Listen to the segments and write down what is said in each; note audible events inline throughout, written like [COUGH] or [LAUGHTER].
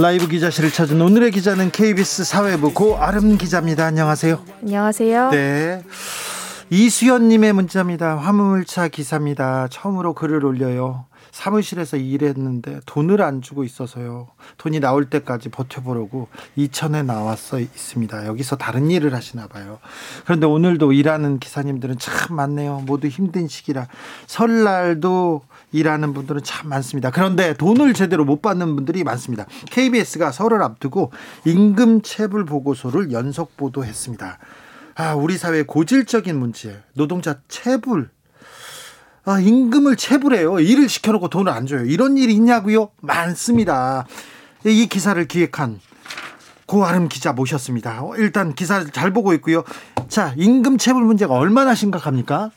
라이브 기자실을 찾은 오늘의 기자는 KBS 사회부 고 아름 기자입니다. 안녕하세요. 안녕하세요. 네. 이수연님의 문자입니다. 화물차 기사입니다. 처음으로 글을 올려요. 사무실에서 일했는데 돈을 안 주고 있어서요. 돈이 나올 때까지 버텨보려고 이천에 나왔어 있습니다. 여기서 다른 일을 하시나 봐요. 그런데 오늘도 일하는 기사님들은 참 많네요. 모두 힘든 시기라 설날도 일하는 분들은 참 많습니다. 그런데 돈을 제대로 못 받는 분들이 많습니다. KBS가 설을 앞두고 임금 체불 보고서를 연속 보도했습니다. 아, 우리 사회 고질적인 문제, 노동자 체불 아, 임금을 체불해요. 일을 시켜놓고 돈을 안 줘요. 이런 일이 있냐고요? 많습니다. 이 기사를 기획한 고아름 기자 모셨습니다. 일단 기사를 잘 보고 있고요. 자, 임금 체불 문제가 얼마나 심각합니까?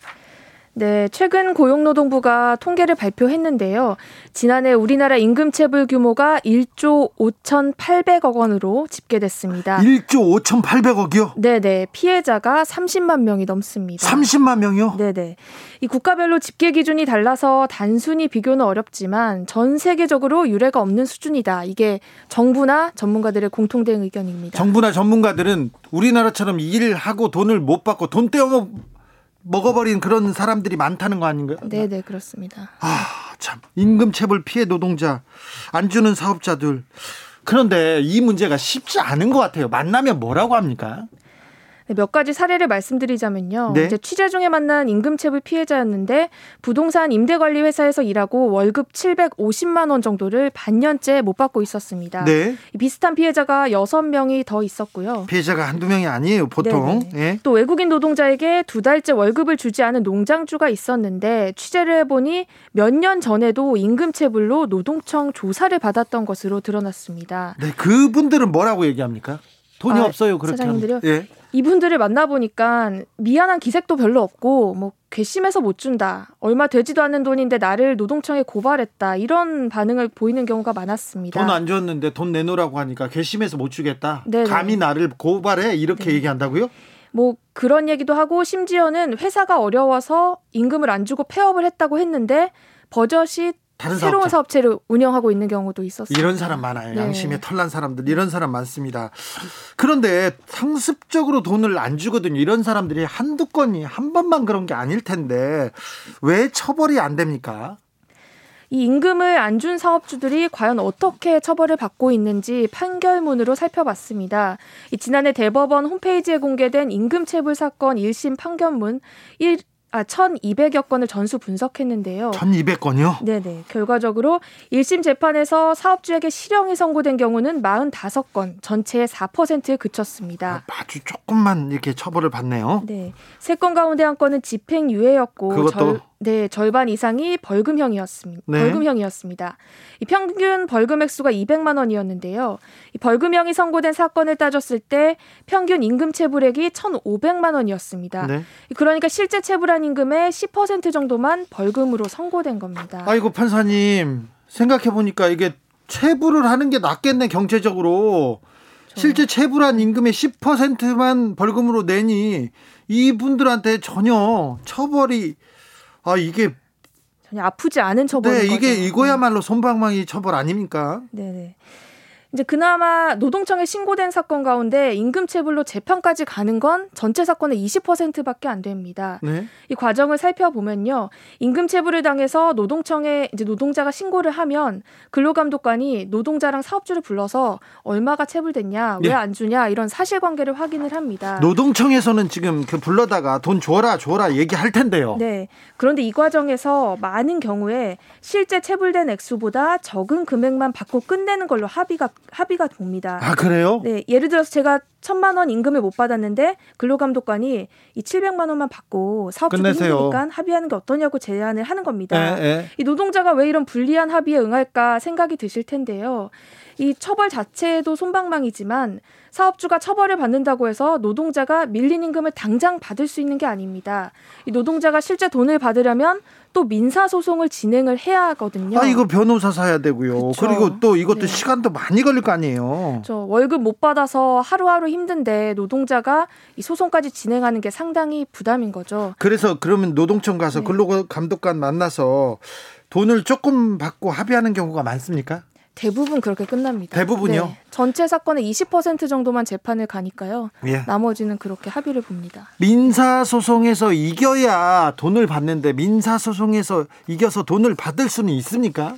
네, 최근 고용노동부가 통계를 발표했는데요. 지난해 우리나라 임금 체불 규모가 1조 5,800억 원으로 집계됐습니다. 1조 5,800억이요? 네 네. 피해자가 30만 명이 넘습니다. 30만 명이요? 네 네. 이 국가별로 집계 기준이 달라서 단순히 비교는 어렵지만 전 세계적으로 유례가 없는 수준이다. 이게 정부나 전문가들의 공통된 의견입니다. 정부나 전문가들은 우리나라처럼 일하고 돈을 못 받고 돈 떼어 먹어버린 그런 사람들이 많다는 거 아닌가요? 네, 네, 그렇습니다. 아, 참. 임금 체불 피해 노동자, 안 주는 사업자들. 그런데 이 문제가 쉽지 않은 것 같아요. 만나면 뭐라고 합니까? 네, 몇 가지 사례를 말씀드리자면요. 네. 이제 취재 중에 만난 임금체불 피해자였는데 부동산 임대관리 회사에서 일하고 월급 750만 원 정도를 반년째 못 받고 있었습니다. 네. 비슷한 피해자가 6명이 더 있었고요. 피해자가 한두 명이 아니에요, 보통. 네네. 예. 또 외국인 노동자에게 두 달째 월급을 주지 않은 농장주가 있었는데 취재를 해 보니 몇 년 전에도 임금체불로 노동청 조사를 받았던 것으로 드러났습니다. 네, 그분들은 뭐라고 얘기합니까? 돈이 아, 없어요, 그렇게. 사장님들이요? 하면. 예. 이분들을 만나보니까 미안한 기색도 별로 없고 뭐 괘씸해서 못 준다. 얼마 되지도 않는 돈인데 나를 노동청에 고발했다. 이런 반응을 보이는 경우가 많았습니다. 돈 안 줬는데 돈 내놓으라고 하니까 괘씸해서 못 주겠다. 네네. 감히 나를 고발해 이렇게 네. 얘기한다고요? 뭐 그런 얘기도 하고 심지어는 회사가 어려워서 임금을 안 주고 폐업을 했다고 했는데 버젓이 다른 새로운 사업자. 사업체를 운영하고 있는 경우도 있었어요. 이런 사람 많아요. 네. 양심에 털난 사람들 이런 사람 많습니다. 그런데 상습적으로 돈을 안 주거든요. 이런 사람들이 한두 건이 한 번만 그런 게 아닐 텐데 왜 처벌이 안 됩니까? 이 임금을 안 준 사업주들이 과연 어떻게 처벌을 받고 있는지 판결문으로 살펴봤습니다. 이 지난해 대법원 홈페이지에 공개된 임금 체불 사건 1심 판결문 1, 아, 1,200여 건을 전수 분석했는데요. 1200건이요? 네네. 결과적으로 1심 재판에서 사업주에게 실형이 선고된 경우는 45건, 전체의 4%에 그쳤습니다. 아 주 조금만 이렇게 처벌을 받네요. 네. 세 건 가운데 한 건은 집행유예였고 그것도? 절, 네, 절반 이상이 벌금형이었습니다. 네. 벌금형이었습니다. 이 평균 벌금 액수가 200만 원이었는데요. 이 벌금형이 선고된 사건을 따졌을 때 평균 임금 체불액이 1,500만 원이었습니다. 네. 그러니까 실제 체불한 임금의 10% 정도만 벌금으로 선고된 겁니다. 아이고 판사님 생각해 보니까 이게 체불을 하는 게 낫겠네 경제적으로. 실제 체불한 임금의 10%만 벌금으로 내니 이분들한테 전혀 처벌이 아 이게 전혀 아프지 않은 처벌인 네 거죠. 이게 이거야말로 손방망이 처벌 아닙니까? 네 네. 이제 그나마 노동청에 신고된 사건 가운데 임금체불로 재판까지 가는 건 전체 사건의 20%밖에 안 됩니다. 네. 이 과정을 살펴보면요. 임금체불을 당해서 노동청에 이제 노동자가 신고를 하면 근로감독관이 노동자랑 사업주를 불러서 얼마가 체불됐냐, 네. 왜안 주냐 이런 사실관계를 확인을 합니다. 노동청에서는 지금 그 불러다가 돈 줘라 줘라 얘기할 텐데요. 네. 그런데 이 과정에서 많은 경우에 실제 체불된 액수보다 적은 금액만 받고 끝내는 걸로 합의가 합의가 됩니다. 아 그래요? 네, 예를 들어서 제가 천만 원 임금을 못 받았는데 근로감독관이 이 700만 원만 받고 사업주도 힘드니까 합의하는 게 어떠냐고 제안을 하는 겁니다. 에, 에. 이 노동자가 왜 이런 불리한 합의에 응할까 생각이 드실 텐데요. 이 처벌 자체도 손방망이지만 사업주가 처벌을 받는다고 해서 노동자가 밀린 임금을 당장 받을 수 있는 게 아닙니다. 이 노동자가 실제 돈을 받으려면 또 민사 소송을 진행을 해야 하거든요. 아 이거 변호사 사야 되고요. 그쵸. 그리고 또 이것도 네. 시간도 많이 걸릴 거 아니에요. 저 월급 못 받아서 하루하루 힘든데 노동자가 이 소송까지 진행하는 게 상당히 부담인 거죠. 그래서 그러면 노동청 가서 네. 근로감독관 만나서 돈을 조금 받고 합의하는 경우가 많습니까? 대부분 그렇게 끝납니다. 대부분요? 네. 전체 사건의 20% 정도만 재판을 가니까요. 예. 나머지는 그렇게 합의를 봅니다. 민사 소송에서 이겨야 돈을 받는데 민사 소송에서 이겨서 돈을 받을 수는 있습니까?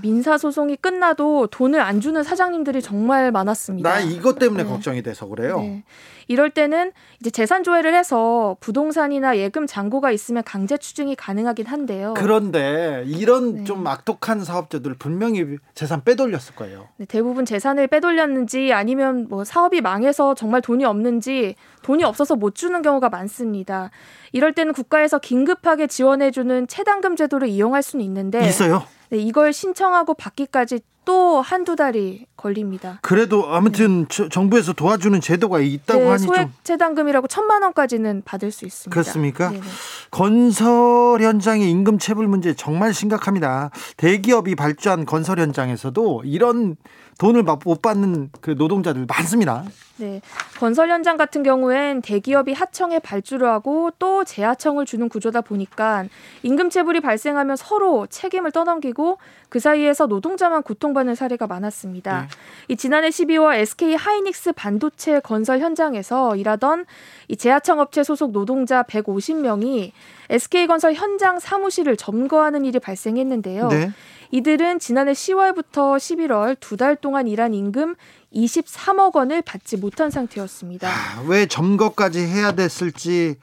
민사 소송이 끝나도 돈을 안 주는 사장님들이 정말 많았습니다. 나 이것 때문에 네. 걱정이 돼서 그래요. 네. 이럴 때는 이제 재산 조회를 해서 부동산이나 예금 잔고가 있으면 강제 추징이 가능하긴 한데요. 그런데 이런 네. 좀 악독한 사업자들 분명히 재산 빼돌렸을 거예요. 네, 대부분 재산을 빼돌렸는지 아니면 뭐 사업이 망해서 정말 돈이 없는지 돈이 없어서 못 주는 경우가 많습니다. 이럴 때는 국가에서 긴급하게 지원해주는 채당금 제도를 이용할 수는 있는데 있어요. 네, 이걸 신청하고 받기까지 또 한두 달이 걸립니다. 그래도 아무튼 네. 정부에서 도와주는 제도가 있다고 네, 하니 소액 채당금이라고 천만 원까지는 받을 수 있습니다. 그렇습니까? 네네. 건설 현장의 임금 체불 문제 정말 심각합니다. 대기업이 발주한 건설 현장에서도 이런 돈을 못 받는 그 노동자들 많습니다. 네. 건설 현장 같은 경우엔 대기업이 하청에 발주를 하고 또 재하청을 주는 구조다 보니까 임금 체불이 발생하면 서로 책임을 떠넘기고 그 사이에서 노동자만 고통 받는 사례가 많았습니다. 네. 이 지난해 12월 SK 하이닉스 반도체 건설 현장에서 일하던 이 재하청 업체 소속 노동자 150명이 SK건설 현장 사무실을 점거하는 일이 발생했는데요. 네. 이들은 지난해 10월부터 11월 두 달 동안 일한 임금 23억 원을 받지 못한 상태였습니다. 아, 왜 점거까지 해야 됐을지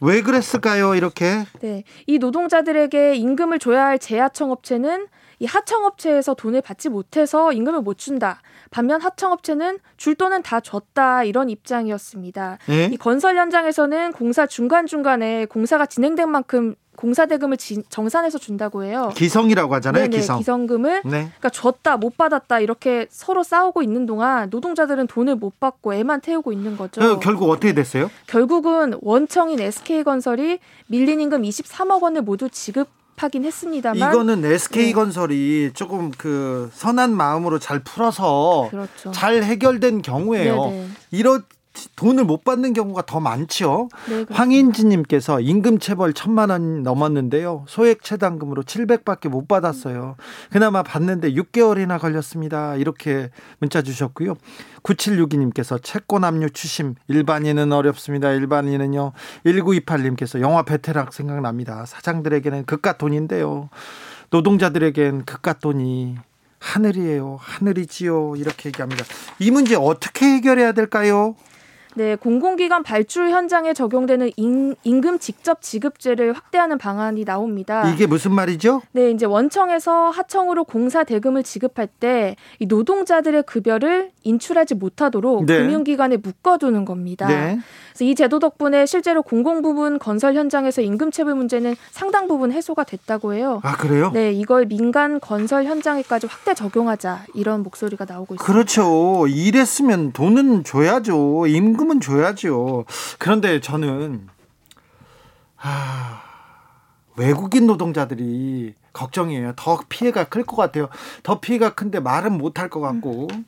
왜 그랬을까요? 이렇게? 네. 이 노동자들에게 임금을 줘야 할 재하청 업체는 이 하청업체에서 돈을 받지 못해서 임금을 못 준다. 반면 하청업체는 줄 돈은 다 줬다 이런 입장이었습니다. 네? 이 건설 현장에서는 공사 중간 중간에 공사가 진행된 만큼 공사 대금을 정산해서 준다고 해요. 기성이라고 하잖아요. 네네, 기성. 기성금을 네. 그러니까 줬다 못 받았다 이렇게 서로 싸우고 있는 동안 노동자들은 돈을 못 받고 애만 태우고 있는 거죠. 어, 결국 어떻게 됐어요? 결국은 원청인 SK건설이 밀린 임금 23억 원을 모두 지급 하긴 했습니다만 이거는 SK 네. 건설이 조금 그 선한 마음으로 잘 풀어서 그렇죠. 잘 해결된 경우에요. 네네. 이런 돈을 못 받는 경우가 더 많죠. 네, 황인지님께서 임금 체벌 천만 원 넘었는데요. 소액 체당금으로 700밖에 못 받았어요. 그나마 받는데 6개월이나 걸렸습니다. 이렇게 문자 주셨고요. 9762님께서 채권 압류 추심 일반인은 어렵습니다. 일반인은요. 1928님께서 영화 베테랑 생각납니다. 사장들에게는 그깟 돈인데요. 노동자들에겐 그깟 돈이 하늘이에요. 하늘이지요. 이렇게 얘기합니다. 이 문제 어떻게 해결해야 될까요? 네, 공공기관 발주 현장에 적용되는 임, 금 직접 지급제를 확대하는 방안이 나옵니다. 이게 무슨 말이죠? 네, 이제 원청에서 하청으로 공사 대금을 지급할 때 이 노동자들의 급여를 인출하지 못하도록 네. 금융기관에 묶어두는 겁니다. 네. 그래서 이 제도 덕분에 실제로 공공 부문 건설 현장에서 임금 체불 문제는 상당 부분 해소가 됐다고 해요. 아 그래요? 네, 이걸 민간 건설 현장에까지 확대 적용하자 이런 목소리가 나오고 있습니다. 그렇죠. 일했으면 돈은 줘야죠. 임금 은 줘야죠. 그런데 저는 아. 외국인 노동자들이 걱정이에요. 더 피해가 클 것 같아요. 더 피해가 큰데 말은 못 할 것 같고. 네,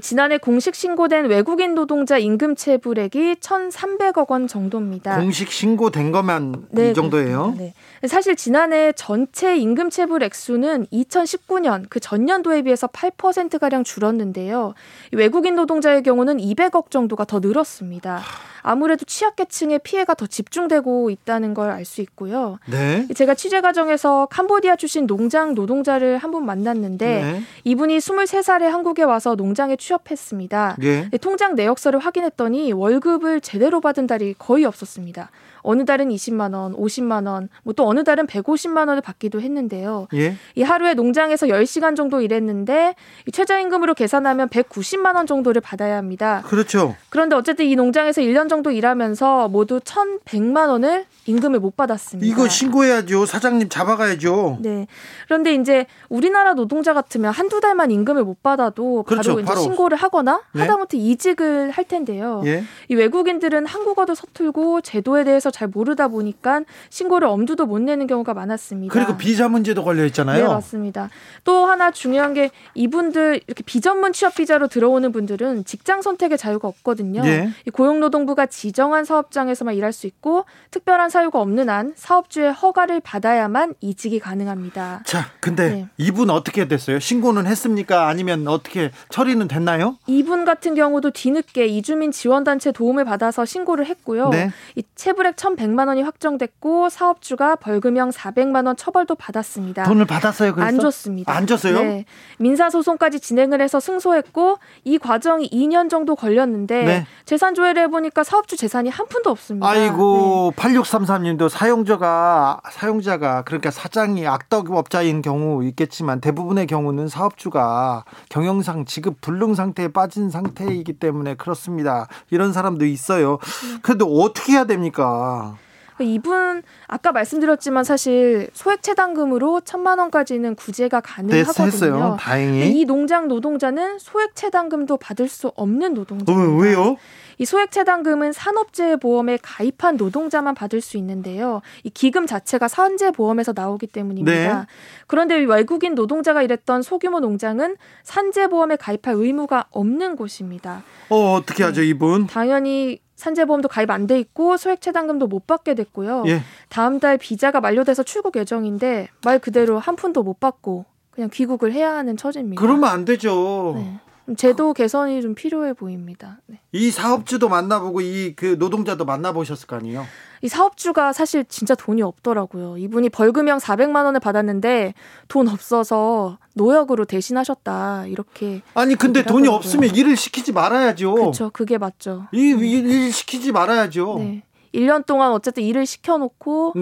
지난해 공식 신고된 외국인 노동자 임금 체불액이 1,300억 원 정도입니다. 공식 신고된 것만 네, 이 정도예요? 네. 사실 지난해 전체 임금 체불 액 수는 2019년 그 전년도에 비해서 8% 가량 줄었는데요. 외국인 노동자의 경우는 200억 정도가 더 늘었습니다. 아무래도 취약계층의 피해가 더 집중되고 있다는 걸 알 수 있고요. 네. 제가 취재 과정에서 캄보디아 출신 농장 노동자를 한 분 만났는데 네. 이분이 23살에 한국에 와서 농장에 취업했습니다. 네. 통장 내역서를 확인했더니 월급을 제대로 받은 달이 거의 없었습니다. 어느 달은 20만 원, 50만 원, 뭐 또 어느 달은 150만 원을 받기도 했는데요. 예. 이 하루에 농장에서 10시간 정도 일했는데 이 최저임금으로 계산하면 190만 원 정도를 받아야 합니다. 그렇죠. 그런데 어쨌든 이 농장에서 1년 정도 일하면서 모두 1,100만 원을 임금을 못 받았습니다. 이거 신고해야죠. 사장님 잡아가야죠. 네. 그런데 이제 우리나라 노동자 같으면 한두 달만 임금을 못 받아도 바로 그렇죠, 이제 바로. 신고를 하거나 네. 하다못해 이직을 할 텐데요. 예. 이 외국인들은 한국어도 서툴고 제도에 대해서 잘 모르다 보니까 신고를 엄두도 못 내는 경우가 많았습니다. 그리고 비자 문제도 걸려 네, 있잖아요. 맞습니다. 또 하나 중요한 게 이분들 이렇게 비전문 취업 비자로 들어오는 분들은 직장 선택의 자유가 없거든요. 예. 이 고용노동부가 지정한 사업장에서만 일할 수 있고 특별한 사유가 없는 한 사업주의 허가를 받아야만 이직이 가능합니다. 자, 근데 네. 이분 어떻게 됐어요? 신고는 했습니까? 아니면 어떻게 처리는 됐나요? 이분 같은 경우도 뒤늦게 이주민 지원단체 도움을 받아서 신고를 했고요. 네. 이 체불 액 1,100만 원이 확정됐고 사업주가 벌금형 400만 원 처벌도 받았습니다. 돈을 받았어요. 그래서 안 줬습니다. 안 줬어요? 네. 민사 소송까지 진행을 해서 승소했고 이 과정이 2년 정도 걸렸는데 네. 재산 조회를 해 보니까 사업주 재산이 한 푼도 없습니다. 아이고 8633님도 사용자가 사용자가 그러니까 사장이 악덕업자인 경우 있겠지만 대부분의 경우는 사업주가 경영상 지급 불능 상태에 빠진 상태이기 때문에 그렇습니다. 이런 사람도 있어요. 그래도 어떻게 해야 됩니까? 네. 이분 아까 말씀드렸지만 사실 소액 채당금으로 천만 원까지는 구제가 가능하거든요. 됐어요. 다행히. 이 농장 노동자는 소액 채당금도 받을 수 없는 어, 노동자입니다. 왜요? 이 소액 채당금은 산업재해보험에 가입한 노동자만 받을 수 있는데요. 이 기금 자체가 산재보험에서 나오기 때문입니다. 네. 그런데 이 외국인 노동자가 일했던 소규모 농장은 산재보험에 가입할 의무가 없는 곳입니다. 어 어떻게 하죠 이분? 당연히 산재보험도 가입 안 돼 있고 소액 채당금도 못 받게 됐고요. 예. 다음 달 비자가 만료돼서 출국 예정인데 말 그대로 한 푼도 못 받고 그냥 귀국을 해야 하는 처지입니다. 그러면 안 되죠. 네. 제도 개선이 좀 필요해 보입니다. 네. 이 사업주도 만나보고 이 그 노동자도 만나보셨을 거 아니에요? 이 사업주가 사실 진짜 돈이 없더라고요. 이분이 벌금형 400만 원을 받았는데 돈 없어서 노역으로 대신하셨다. 이렇게 아니 근데 돈이 하더라고요. 없으면 일을 시키지 말아야죠. 그렇죠. 그게 맞죠. 이, 일, 일 시키지 말아야죠. 네. 네. 1년 동안 어쨌든 일을 시켜 놓고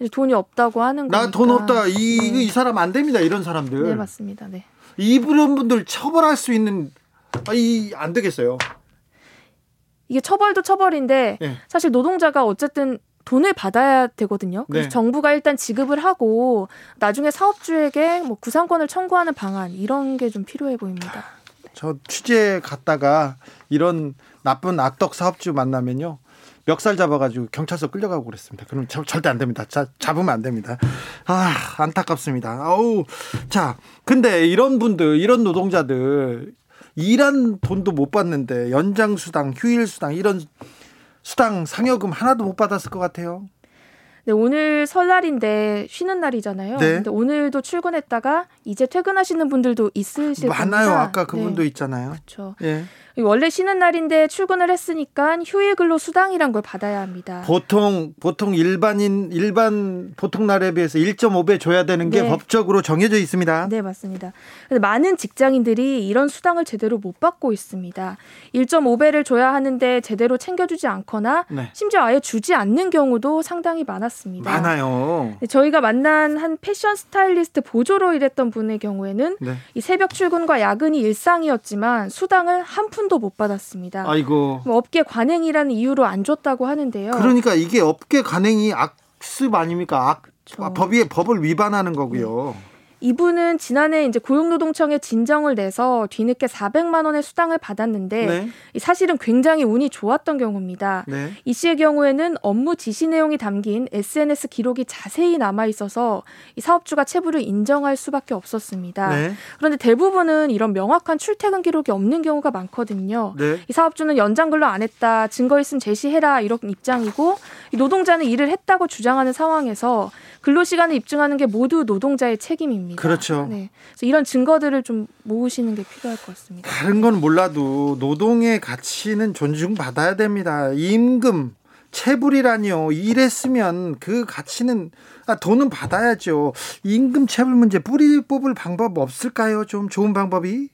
이제 돈이 없다고 하는 거니까. 나돈 없다. 이, 네. 이 사람 안 됩니다. 이런 사람들. 네, 맞습니다. 네. 이런 분들 처벌할 수 있는 아, 이, 안 되겠어요. 이게 처벌도 처벌인데 네. 사실 노동자가 어쨌든 돈을 받아야 되거든요. 그래서 네. 정부가 일단 지급을 하고 나중에 사업주에게 뭐 구상권을 청구하는 방안 이런 게 좀 필요해 보입니다. 저 취재 갔다가 이런 나쁜 악덕 사업주 만나면요. 멱살 잡아가지고 경찰서 끌려가고 그랬습니다. 그럼 저- 절대 안 됩니다. 자, 잡으면 안 됩니다. 아, 안타깝습니다. 아우. 자, 근데 이런 분들, 이런 노동자들, 일한 돈도 못 받는데, 연장수당, 휴일수당, 이런 수당, 상여금 하나도 못 받았을 것 같아요. 네, 오늘 설날인데 쉬는 날이잖아요. 네. 근데 오늘도 출근했다가 이제 퇴근하시는 분들도 있으실 많아요. 겁니다. 아까 그분도 네, 있잖아요. 그렇죠. 예. 원래 쉬는 날인데 출근을 했으니까 휴일 근로 수당이란 걸 받아야 합니다. 보통 보통 일반인 일반 보통 날에 비해서 1.5배 줘야 되는 게 네. 법적으로 정해져 있습니다. 네, 맞습니다. 많은 직장인들이 이런 수당을 제대로 못 받고 있습니다. 1.5배를 줘야 하는데 제대로 챙겨주지 않거나 네. 심지어 아예 주지 않는 경우도 상당히 많았습니다. 많아요. 네, 저희가 만난 한 패션 스타일리스트 보조로 일했던 분의 경우에는 네. 이 새벽 출근과 야근이 일상이었지만 수당을 한 푼도 못 받았습니다. 아이고. 뭐 업계 관행이라는 이유로 안 줬다고 하는데요. 그러니까 이게 업계 관행이 악습 아닙니까? 악 그렇죠. 아, 법이 법을 위반하는 거고요. 이분은 지난해 이제 고용노동청에 진정을 내서 뒤늦게 400만 원의 수당을 받았는데 네. 이 사실은 굉장히 운이 좋았던 경우입니다. 네. 이 씨의 경우에는 업무 지시 내용이 담긴 SNS 기록이 자세히 남아 있어서 이 사업주가 체불을 인정할 수밖에 없었습니다. 네. 그런데 대부분은 이런 명확한 출퇴근 기록이 없는 경우가 많거든요. 네. 이 사업주는 연장 근로 안 했다, 증거 있음 제시해라 이런 입장이고 이 노동자는 일을 했다고 주장하는 상황에서 근로 시간을 입증하는 게 모두 노동자의 책임입니다. 그렇죠. 네. 그래서 이런 증거들을 좀 모으시는 게 필요할 것 같습니다. 다른 건 몰라도 노동의 가치는 존중받아야 됩니다. 임금 체불이라니요. 일했으면 그 가치는 아, 돈은 받아야죠. 임금 체불 문제 뿌리 뽑을 방법 없을까요? 좀 좋은 방법이?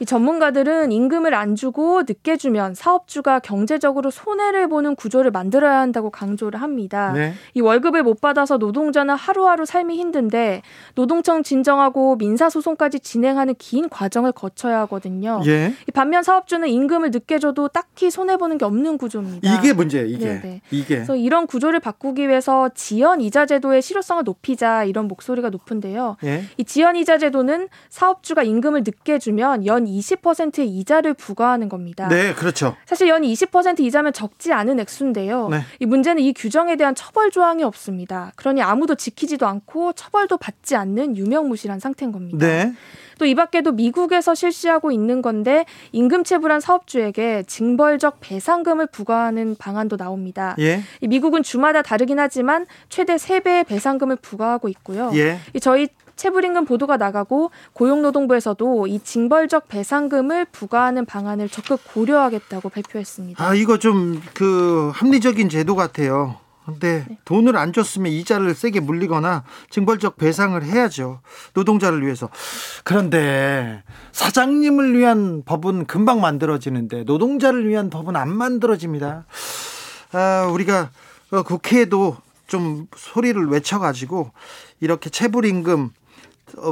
이 전문가들은 임금을 안 주고 늦게 주면 사업주가 경제적으로 손해를 보는 구조를 만들어야 한다고 강조를 합니다. 네. 이 월급을 못 받아서 노동자는 하루하루 삶이 힘든데 노동청 진정하고 민사 소송까지 진행하는 긴 과정을 거쳐야 하거든요. 예. 반면 사업주는 임금을 늦게 줘도 딱히 손해 보는 게 없는 구조입니다. 이게 문제예요. 이게 네네. 네. 이게. 그래서 이런 구조를 바꾸기 위해서 지연 이자 제도의 실효성을 높이자 이런 목소리가 높은데요. 예. 이 지연 이자 제도는 사업주가 임금을 늦게 주면 연 20%의 이자를 부과하는 겁니다. 네, 그렇죠. 사실 연 20% 이자면 적지 않은 액수인데요. 네. 이 문제는 이 규정에 대한 처벌 조항이 없습니다. 그러니 아무도 지키지도 않고 처벌도 받지 않는 유명무실한 상태인 겁니다. 네. 또 이 밖에도 미국에서 실시하고 있는 건데 임금 체불한 사업주에게 징벌적 배상금을 부과하는 방안도 나옵니다. 예. 미국은 주마다 다르긴 하지만 최대 3배의 배상금을 부과하고 있고요. 예. 저희 체불임금 보도가 나가고 고용노동부에서도 이 징벌적 배상금을 부과하는 방안을 적극 고려하겠다고 발표했습니다. 아 이거 좀 그 합리적인 제도 같아요. 근데 네. 돈을 안 줬으면 이자를 세게 물리거나 징벌적 배상을 해야죠. 노동자를 위해서. 그런데 사장님을 위한 법은 금방 만들어지는데 노동자를 위한 법은 안 만들어집니다. 아, 우리가 국회에도 좀 소리를 외쳐가지고 이렇게 체불임금 어,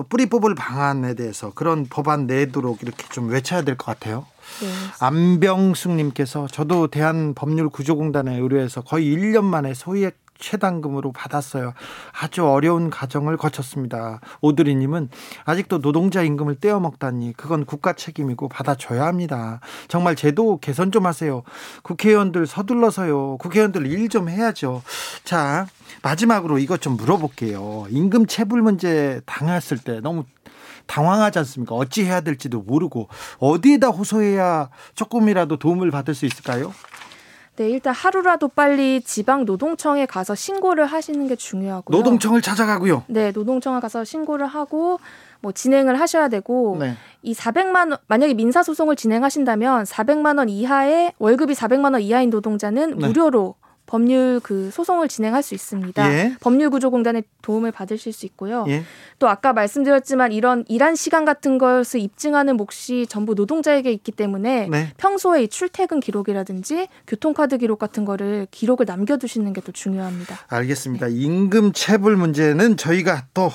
뿌리 뽑을 방안에 대해서 그런 법안 내도록 이렇게 좀 외쳐야 될 것 같아요. 네. 안병숙님께서 저도 대한법률구조공단에 의뢰해서 거의 1년 만에 소액 최단금으로 받았어요. 아주 어려운 과정을 거쳤습니다. 오드리님은 아직도 노동자 임금을 떼어먹다니 그건 국가 책임이고 받아줘야 합니다. 정말 제도 개선 좀 하세요. 국회의원들 서둘러서요. 국회의원들 일 좀 해야죠. 자 마지막으로 이것 좀 물어볼게요. 임금 체불 문제 당했을 때 너무 당황하지 않습니까? 어찌 해야 될지도 모르고 어디에다 호소해야 조금이라도 도움을 받을 수 있을까요? 네, 일단 하루라도 빨리 지방 노동청에 가서 신고를 하시는 게 중요하고요. 노동청을 찾아가고요. 네, 노동청에 가서 신고를 하고 뭐 진행을 하셔야 되고 네. 이 400만 원 만약에 민사 소송을 진행하신다면 400만 원 이하의 월급이 400만 원 이하인 노동자는 네. 무료로 법률 그 소송을 진행할 수 있습니다. 예. 법률구조공단의 도움을 받으실 수 있고요. 예. 또 아까 말씀드렸지만 이런 일한 시간 같은 것을 입증하는 몫이 전부 노동자에게 있기 때문에 네. 평소에 이 출퇴근 기록이라든지 교통카드 기록 같은 거를 기록을 남겨두시는 게 또 중요합니다. 알겠습니다. 네. 임금 체불 문제는 저희가 또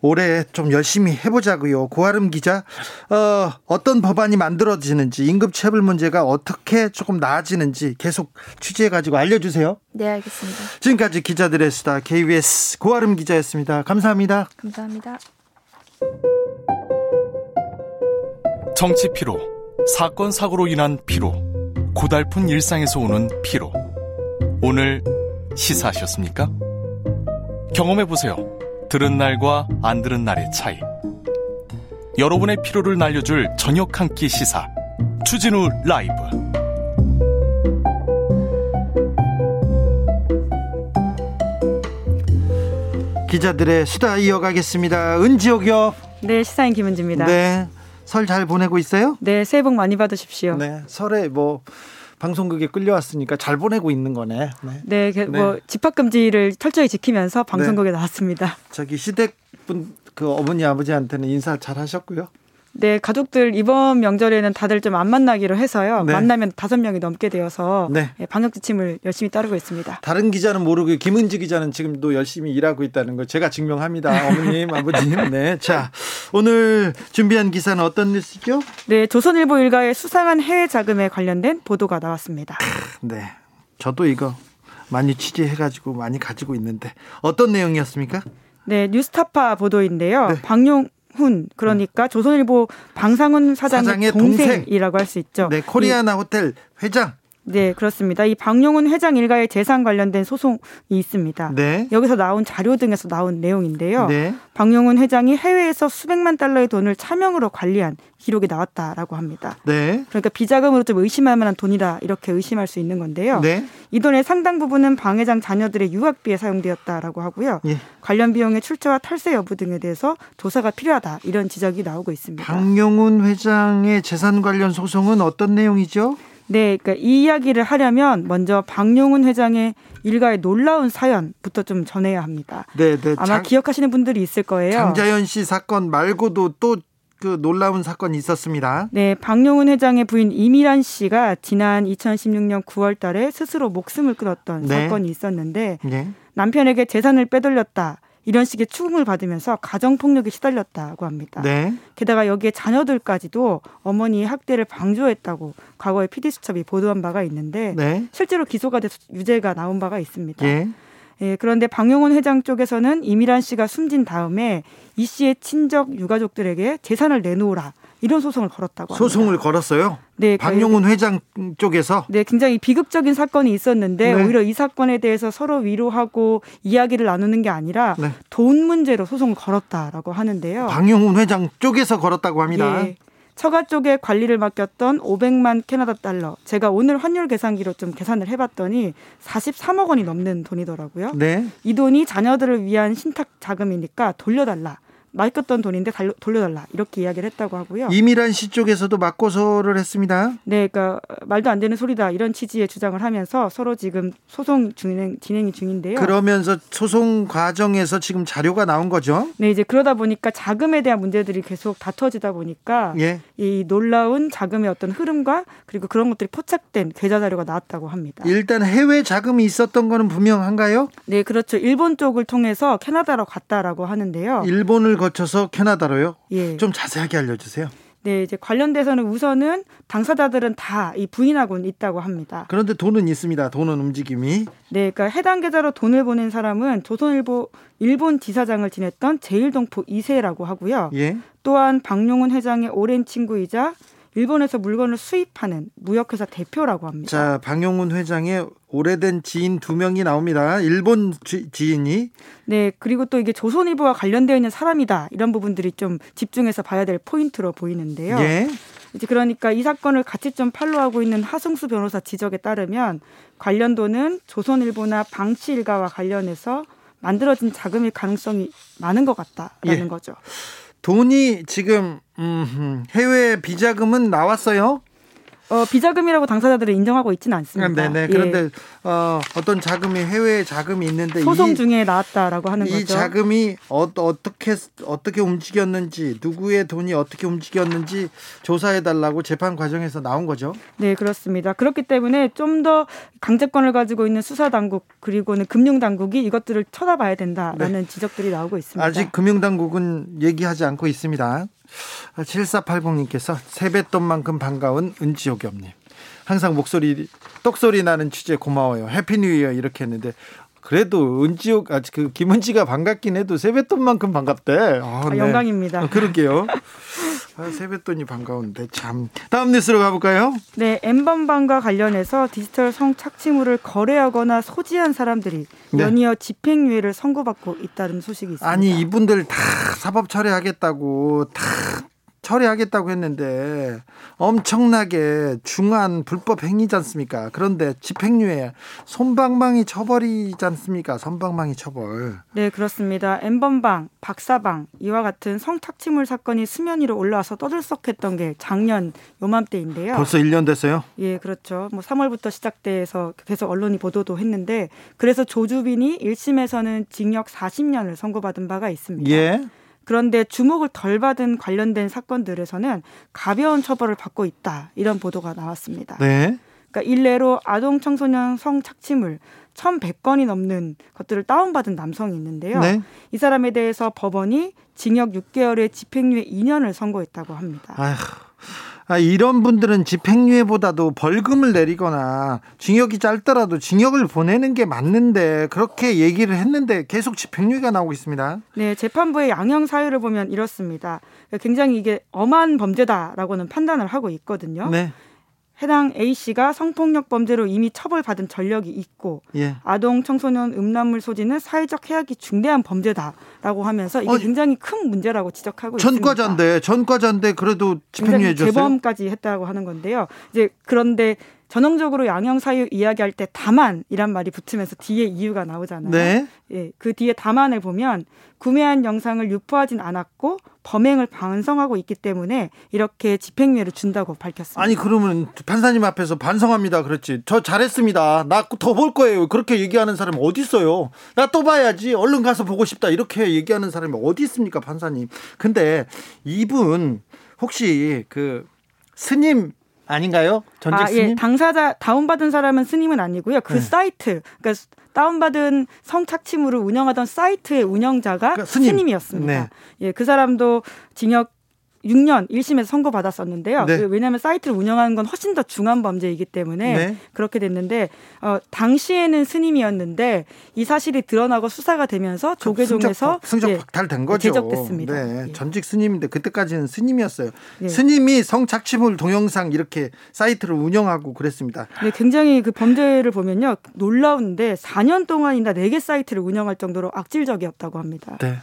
올해 좀 열심히 해보자고요. 고아름 기자, 어, 어떤 법안이 만들어지는지 임금체불 문제가 어떻게 조금 나아지는지 계속 취재해가지고 알려주세요. 네, 알겠습니다. 지금까지 기자들의 수다 KBS 고아름 기자였습니다. 감사합니다. 감사합니다. 정치 피로, 사건 사고로 인한 피로, 고달픈 일상에서 오는 피로. 오늘 시사하셨습니까? 경험해 보세요. 들은 날과 안 들은 날의 차이. 여러분의 피로를 날려줄 저녁 한 끼 시사. 추진우 라이브. 기자들의 수다 이어가겠습니다. 은지옥이요. 네, 시사인 김은지입니다. 네. 설 잘 보내고 있어요? 네, 새해 복 많이 받으십시오. 네, 설에 뭐 방송국에 끌려왔으니까 잘 보내고 있는 거네. 네, 네, 그 네. 뭐 집합 금지를 철저히 지키면서 방송국에 네. 나왔습니다. 저기 시댁 분그 어머니 아버지한테는 인사 잘 하셨고요. 네, 가족들 이번 명절에는 다들 좀 안 만나기로 해서요. 네. 만나면 다섯 명이 넘게 되어서 네. 네. 방역 지침을 열심히 따르고 있습니다. 다른 기자는 모르고 김은지 기자는 지금도 열심히 일하고 있다는 걸 제가 증명합니다. 어머님, [LAUGHS] 아버님. 네. 자, 오늘 준비한 기사는 어떤 뉴스죠? 네, 조선일보 일가의 수상한 해외 자금에 관련된 보도가 나왔습니다. 네. 저도 이거 많이 취재해 가지고 많이 가지고 있는데 어떤 내용이었습니까? 네, 뉴스타파 보도인데요. 네. 방용 훈 그러니까 조선일보 방상훈 사장의, 사장의 동생이라고 할 수 있죠. 네, 코리아나 호텔 회장. 네, 그렇습니다. 이 박용훈 회장 일가의 재산 관련된 소송이 있습니다. 네. 여기서 나온 자료 등에서 나온 내용인데요. 네. 박용훈 회장이 해외에서 수백만 달러의 돈을 차명으로 관리한 기록이 나왔다라고 합니다. 네. 그러니까 비자금으로 좀 의심할 만한 돈이다 이렇게 의심할 수 있는 건데요. 네. 이 돈의 상당 부분은 방 회장 자녀들의 유학비에 사용되었다라고 하고요. 예. 관련 비용의 출처와 탈세 여부 등에 대해서 조사가 필요하다 이런 지적이 나오고 있습니다. 박용훈 회장의 재산 관련 소송은 어떤 내용이죠? 네, 그러니까 이 이야기를 하려면 먼저 박용훈 회장의 일가의 놀라운 사연부터 좀 전해야 합니다. 네, 네. 아마 장, 기억하시는 분들이 있을 거예요. 장자연 씨 사건 말고도 또 그 놀라운 사건이 있었습니다. 네, 박용훈 회장의 부인 이미란 씨가 지난 2016년 9월 달에 스스로 목숨을 끊었던 네. 사건이 있었는데 네. 남편에게 재산을 빼돌렸다. 이런 식의 추궁을 받으면서 가정 폭력에 시달렸다고 합니다. 네. 게다가 여기에 자녀들까지도 어머니의 학대를 방조했다고 과거에 PD 수첩이 보도한 바가 있는데 네. 실제로 기소가 돼서 유죄가 나온 바가 있습니다. 예. 예, 그런데 방용훈 회장 쪽에서는 이미란 씨가 숨진 다음에 이 씨의 친족 유가족들에게 재산을 내놓으라 이런 소송을 걸었다고 합니다. 소송을 걸었어요? 네. 방용훈 회장 쪽에서? 네, 굉장히 비극적인 사건이 있었는데 네. 오히려 이 사건에 대해서 서로 위로하고 이야기를 나누는 게 아니라 네. 돈 문제로 소송을 걸었다라고 하는데요. 방용훈 회장 쪽에서 걸었다고 합니다. 네. 처가 쪽에 관리를 맡겼던 500만 캐나다 달러. 제가 오늘 환율 계산기로 좀 계산을 해봤더니 43억 원이 넘는 돈이더라고요. 네. 이 돈이 자녀들을 위한 신탁 자금이니까 돌려달라. 맡겼던 돈인데 돌려달라 이렇게 이야기를 했다고 하고요. 이미란 씨 쪽에서도 맞고서를 했습니다. 네, 그러니까 말도 안 되는 소리다 이런 취지의 주장을 하면서 서로 지금 소송 진행 진행이 중인데요. 그러면서 소송 과정에서 지금 자료가 나온 거죠? 네, 이제 그러다 보니까 자금에 대한 문제들이 계속 다투어지다 보니까 예. 이 놀라운 자금의 어떤 흐름과 그리고 그런 것들이 포착된 계좌 자료가 나왔다고 합니다. 일단 해외 자금이 있었던 거는 분명한가요? 네, 그렇죠. 일본 쪽을 통해서 캐나다로 갔다라고 하는데요. 일본을 거쳐서 캐나다로요? 예. 좀 자세하게 알려주세요. 네, 이제 관련돼서는 우선은 당사자들은 다 이 부인하고는 있다고 합니다. 그런데 돈은 있습니다. 돈은 움직임이. 네, 그러니까 해당 계좌로 돈을 보낸 사람은 조선일보 일본 지사장을 지냈던 제일동포 이세라고 하고요. 예. 또한 박용훈 회장의 오랜 친구이자 일본에서 물건을 수입하는 무역회사 대표라고 합니다. 자, 방용훈 회장의 오래된 지인 두 명이 나옵니다. 일본 지, 인이 네, 그리고 또 이게 조선일보와 관련되어 있는 사람이다. 이런 부분들이 좀 집중해서 봐야 될 포인트로 보이는데요. 예. 이제 그러니까 이 사건을 같이 좀 팔로우하고 있는 하승수 변호사 지적에 따르면 관련도는 조선일보나 방치 일가와 관련해서 만들어진 자금일 가능성이 많은 것 같다라는 예. 거죠. 돈이 지금 음, 해외 비자금은 나왔어요? 어, 비자금이라고 당사자들은 인정하고 있지는 않습니다. 네네. 예. 그런데 어, 어떤 자금이 해외 자금이 있는데 소송 이, 중에 나왔다라고 하는 이 거죠. 이 자금이 어, 어떻게 어떻게 움직였는지 누구의 돈이 어떻게 움직였는지 조사해 달라고 재판 과정에서 나온 거죠. 네, 그렇습니다. 그렇기 때문에 좀 더 강제권을 가지고 있는 수사 당국 그리고는 금융 당국이 이것들을 쳐다봐야 된다라는 네. 지적들이 나오고 있습니다. 아직 금융 당국은 얘기하지 않고 있습니다. 7480님께서 세뱃돈만큼 반가운 은지옥엽님. 항상 목소리 똑소리 나는 취재 고마워요. Happy New Year 이렇게 했는데 그래도 은지옥 아직 그 김은지가 반갑긴 해도 세뱃돈만큼 반갑대. 아, 아, 네. 영광입니다. 아, 그러게요. [LAUGHS] 아, 세뱃돈이 반가운데 참. 다음 뉴스로 가볼까요? 네, N번방과 관련해서 디지털 성착취물을 거래하거나 소지한 사람들이 네. 연이어 집행유예를 선고받고 있다는 소식이 있습니다. 아니 이분들 다 사법 처리하겠다고 다 처리하겠다고 했는데 엄청나게 중한 불법 행위지 않습니까? 그런데 집행유예 손방망이 처벌이지 않습니까? 손방망이 처벌. 네, 그렇습니다. 엠번방, 박사방 이와 같은 성착취물 사건이 수면 위로 올라와서 떠들썩했던 게 작년 요맘때인데요. 벌써 1년 됐어요? 예, 그렇죠. 뭐 3월부터 시작돼서 계속 언론이 보도도 했는데 그래서 조주빈이 1심에서는 징역 40년을 선고받은 바가 있습니다. 예. 그런데 주목을 덜 받은 관련된 사건들에서는 가벼운 처벌을 받고 있다. 이런 보도가 나왔습니다. 네. 그러니까 일례로 아동 청소년 성 착취물 1,100건이 넘는 것들을 다운받은 남성이 있는데요. 네. 이 사람에 대해서 법원이 징역 6개월의 집행유예 2년을 선고했다고 합니다. 아휴. 아, 이런 분들은 집행유예보다도 벌금을 내리거나 징역이 짧더라도 징역을 보내는 게 맞는데 그렇게 얘기를 했는데 계속 집행유예가 나오고 있습니다. 네, 재판부의 양형 사유를 보면 이렇습니다. 굉장히 이게 엄한 범죄다라고는 판단을 하고 있거든요. 네. 해당 A 씨가 성폭력 범죄로 이미 처벌받은 전력이 있고 예. 아동 청소년 음란물 소지는 사회적 해악이 중대한 범죄다라고 하면서 이게 어, 굉장히 큰 문제라고 지적하고 전과자인데, 있습니다. 전과자인데 그래도 집행유예 줬어요. 재범까지 했다고 하는 건데요. 이제 그런데 전형적으로 양형 사유 이야기할 때 다만이란 말이 붙으면서 뒤에 이유가 나오잖아요. 네. 예, 그 뒤에 다만을 보면 구매한 영상을 유포하진 않았고 범행을 반성하고 있기 때문에 이렇게 집행유예를 준다고 밝혔습니다. 아니 그러면 판사님 앞에서 반성합니다. 그렇지. 저 잘했습니다. 나 더 볼 거예요. 그렇게 얘기하는 사람이 어디 있어요? 나 또 봐야지. 얼른 가서 보고 싶다. 이렇게 얘기하는 사람이 어디 있습니까, 판사님? 근데 이분 혹시 그 스님 아닌가요? 전직 아, 예. 스님? 예. 당사자 다운받은 사람은 스님은 아니고요. 그 네. 사이트 그러니까 다운받은 성착취물을 운영하던 사이트의 운영자가 그러니까 스님. 이었습니다 네. 예, 그 사람도 징역 6년 1심에서 선고받았었는데요. 네. 그 왜냐하면 사이트를 운영하는 건 훨씬 더 중한 범죄이기 때문에 네. 그렇게 됐는데 어, 당시에는 스님이었는데 이 사실이 드러나고 수사가 되면서 조계종에서 승적 예, 박탈된 거죠. 제적됐습니다. 네. 예. 전직 스님인데 그때까지는 스님이었어요. 예. 스님이 성착취물 동영상 이렇게 사이트를 운영하고 그랬습니다. 네, 굉장히 그 범죄를 보면요 놀라운데 4년 동안이나 4개 사이트를 운영할 정도로 악질적이었다고 합니다. 네.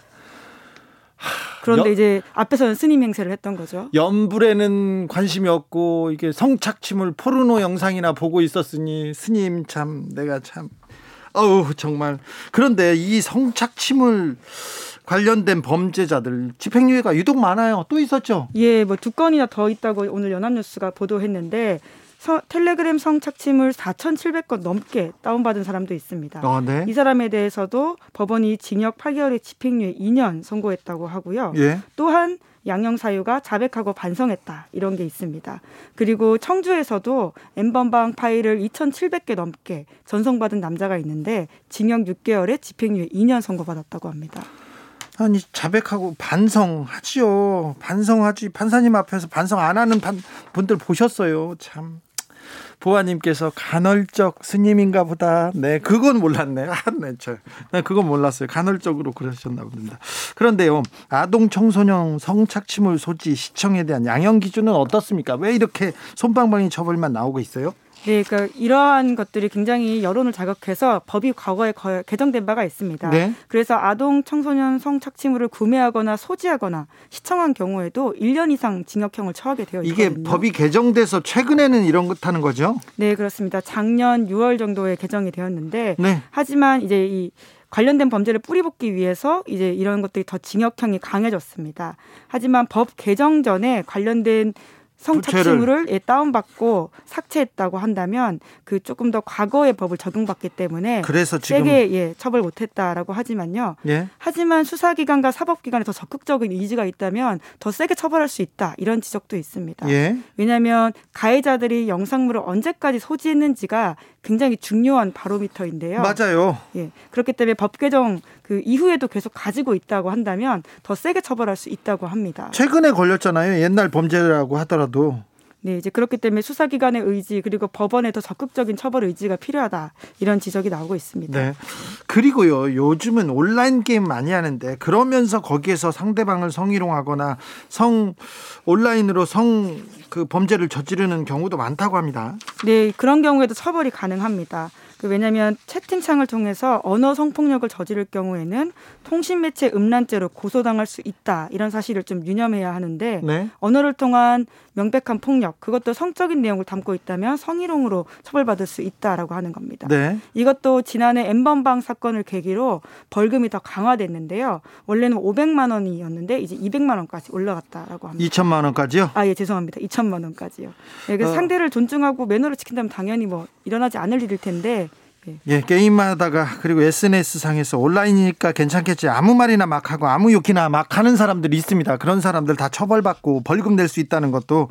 그런데 여, 이제 앞에서는 스님 행세를 했던 거죠. 연불에는 관심이 없고 이게 성착취물 포르노 영상이나 보고 있었으니 스님 참 내가 참 어우 정말 그런데 이 성착취물 관련된 범죄자들 집행유예가 유독 많아요. 또 있었죠? 예, 뭐 두 건이나 더 있다고 오늘 연합뉴스가 보도했는데 서, 텔레그램 성착취물 4,700건 넘게 다운받은 사람도 있습니다. 아, 네. 이 사람에 대해서도 법원이 징역 8개월의 집행유예 2년 선고했다고 하고요. 예. 또한 양형 사유가 자백하고 반성했다 이런 게 있습니다. 그리고 청주에서도 엠번방 파일을 2,700개 넘게 전송받은 남자가 있는데 징역 6개월에 집행유예 2년 선고받았다고 합니다. 아니 자백하고 반성하지요. 반성하지 판사님 앞에서 반성 안 하는 분들 보셨어요. 참. 보아님께서 간헐적 스님인가 보다. 네, 그건 몰랐네. 아, 네, 저, 네, 그건 몰랐어요. 간헐적으로 그러셨나 봅니다. 그런데요, 아동 청소년 성착취물 소지 시청에 대한 양형 기준은 어떻습니까? 왜 이렇게 손방망이 처벌만 나오고 있어요? 네, 그러니까 이러한 것들이 굉장히 여론을 자극해서 법이 과거에 개정된 바가 있습니다. 네. 그래서 아동 청소년 성착취물을 구매하거나 소지하거나 시청한 경우에도 1년 이상 징역형을 처하게 되어 있거든요. 이게 법이 개정돼서 최근에는 이런 것 하는 거죠? 네, 그렇습니다. 작년 6월 정도에 개정이 되었는데 네. 하지만 이제 이 관련된 범죄를 뿌리뽑기 위해서 이제 이런 것들이 더 징역형이 강해졌습니다. 하지만 법 개정 전에 관련된 성착취물을 예, 다운받고 삭제했다고 한다면 그 조금 더 과거의 법을 적용받기 때문에 그래서 지금 세게 예, 처벌 못했다라고 하지만요. 예? 하지만 수사기관과 사법기관에 더 적극적인 의지가 있다면 더 세게 처벌할 수 있다 이런 지적도 있습니다. 예? 왜냐하면 가해자들이 영상물을 언제까지 소지했는지가 굉장히 중요한 바로미터인데요. 맞아요. 예, 그렇기 때문에 법 개정 그 이후에도 계속 가지고 있다고 한다면 더 세게 처벌할 수 있다고 합니다. 최근에 걸렸잖아요. 옛날 범죄라고 하더라도. 네, 이제 그렇기 때문에 수사기관의 의지 그리고 법원의 더 적극적인 처벌 의지가 필요하다 이런 지적이 나오고 있습니다. 네. 그리고요, 요즘은 온라인 게임 많이 하는데 그러면서 거기에서 상대방을 성희롱하거나 성 온라인으로 성 그 범죄를 저지르는 경우도 많다고 합니다. 네, 그런 경우에도 처벌이 가능합니다. 그 왜냐하면 채팅창을 통해서 언어 성폭력을 저지를 경우에는 통신 매체 음란죄로 고소당할 수 있다 이런 사실을 좀 유념해야 하는데 네. 언어를 통한 명백한 폭력 그것도 성적인 내용을 담고 있다면 성희롱으로 처벌받을 수 있다라고 하는 겁니다. 네. 이것도 지난해 엠번방 사건을 계기로 벌금이 더 강화됐는데요. 원래는 500만 원이었는데 이제 200만 원까지 올라갔다라고 합니다. 2천만 원까지요? 아 예 죄송합니다. 2천만 원까지요. 네, 그래서 어. 상대를 존중하고 매너를 지킨다면 당연히 뭐 일어나지 않을 일일 텐데 예. 예, 게임하다가 그리고 SNS 상에서 온라인이니까 괜찮겠지 아무 말이나 막 하고 아무 욕이나 막 하는 사람들이 있습니다. 그런 사람들 다 처벌받고 벌금 낼 수 있다는 것도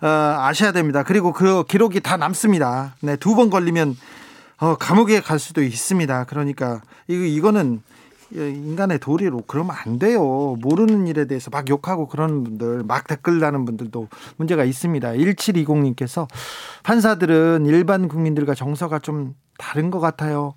어, 아셔야 됩니다. 그리고 그 기록이 다 남습니다. 네, 두 번 걸리면 어, 감옥에 갈 수도 있습니다. 그러니까 이거 이거는 인간의 도리로 그러면 안 돼요. 모르는 일에 대해서 막 욕하고 그러는 분들, 막 댓글 다는 분들도 문제가 있습니다. 1720님께서 판사들은 일반 국민들과 정서가 좀 다른 것 같아요.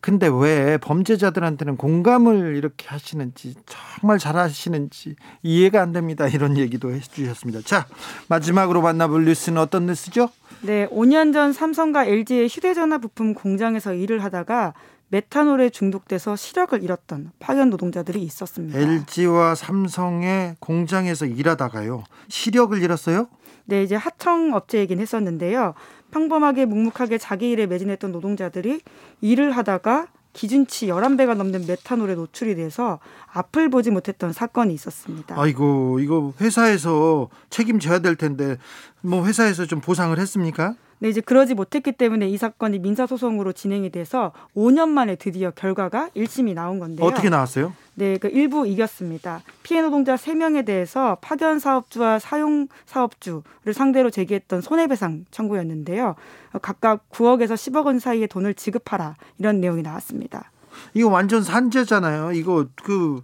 근데 왜 범죄자들한테는 공감을 이렇게 하시는지 정말 잘하시는지 이해가 안 됩니다. 이런 얘기도 해주셨습니다. 자 마지막으로 만나볼 뉴스는 어떤 뉴스죠? 네, 5년 전 삼성과 LG의 휴대전화 부품 공장에서 일을 하다가 메탄올에 중독돼서 시력을 잃었던 파견 노동자들이 있었습니다. LG와 삼성의 공장에서 일하다가요. 시력을 잃었어요? 네, 이제 하청 업체이긴 했었는데요. 평범하게 묵묵하게 자기 일에 매진했던 노동자들이 일을 하다가 기준치 11배가 넘는 메탄올에 노출이 돼서 앞을 보지 못했던 사건이 있었습니다. 아이고, 이거 회사에서 책임져야 될 텐데 뭐 회사에서 좀 보상을 했습니까? 네, 이제 그러지 못했기 때문에 이 사건이 민사소송으로 진행이 돼서 5년 만에 드디어 결과가 1심이 나온 건데요. 어떻게 나왔어요? 네, 그 일부 이겼습니다. 피해 노동자 3명에 대해서 파견 사업주와 사용 사업주를 상대로 제기했던 손해배상 청구였는데요. 각각 9억에서 10억 원 사이의 돈을 지급하라 이런 내용이 나왔습니다. 이거 완전 산재잖아요. 이거 그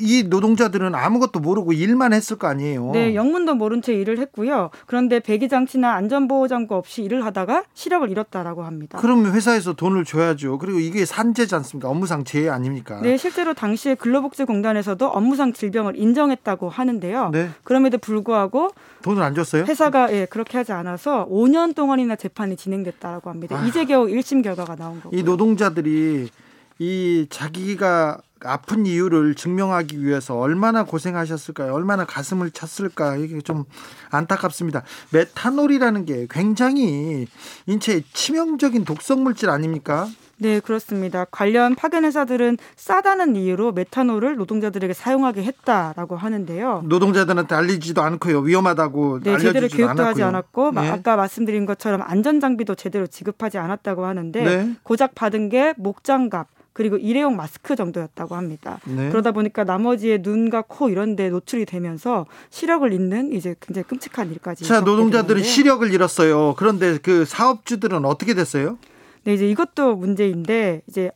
이 노동자들은 아무것도 모르고 일만 했을 거 아니에요. 네, 영문도 모른 채 일을 했고요. 그런데 배기 장치나 안전보호 장구 없이 일을 하다가 시력을 잃었다라고 합니다. 그러면 회사에서 돈을 줘야죠. 그리고 이게 산재지 않습니까? 업무상 재해 아닙니까? 네, 실제로 당시에 근로복지공단에서도 업무상 질병을 인정했다고 하는데요. 네. 그럼에도 불구하고 돈을 안 줬어요? 회사가 예, 그렇게 하지 않아서 5년 동안이나 재판이 진행됐다라고 합니다. 아. 이제 겨우 1심 결과가 나온 거고요. 이 노동자들이 이 자기가 아픈 이유를 증명하기 위해서 얼마나 고생하셨을까요? 얼마나 가슴을 쳤을까? 이게 좀 안타깝습니다. 메탄올이라는 게 굉장히 인체에 치명적인 독성 물질 아닙니까? 네, 그렇습니다. 관련 파견 회사들은 싸다는 이유로 메탄올을 노동자들에게 사용하게 했다라고 하는데요. 노동자들한테 알리지도 않고요. 위험하다고 네, 제대로 교육도 않았고요. 하지 않았고 네. 아까 말씀드린 것처럼 안전 장비도 제대로 지급하지 않았다고 하는데 네. 고작 받은 게 목장갑 그리고 일회용 마스크 정도였다고 합니다. 네. 그러다 보니까 나머지의 눈과 코 이런 데 노출이 되면서 시력을 잃는 이제 굉장히 끔찍한 일까지. 자, 노동자들은 시력을 잃었어요. 그런데 그 사업주들은 어떻게 됐어요? 네, 이제 이것도 문제인데 이제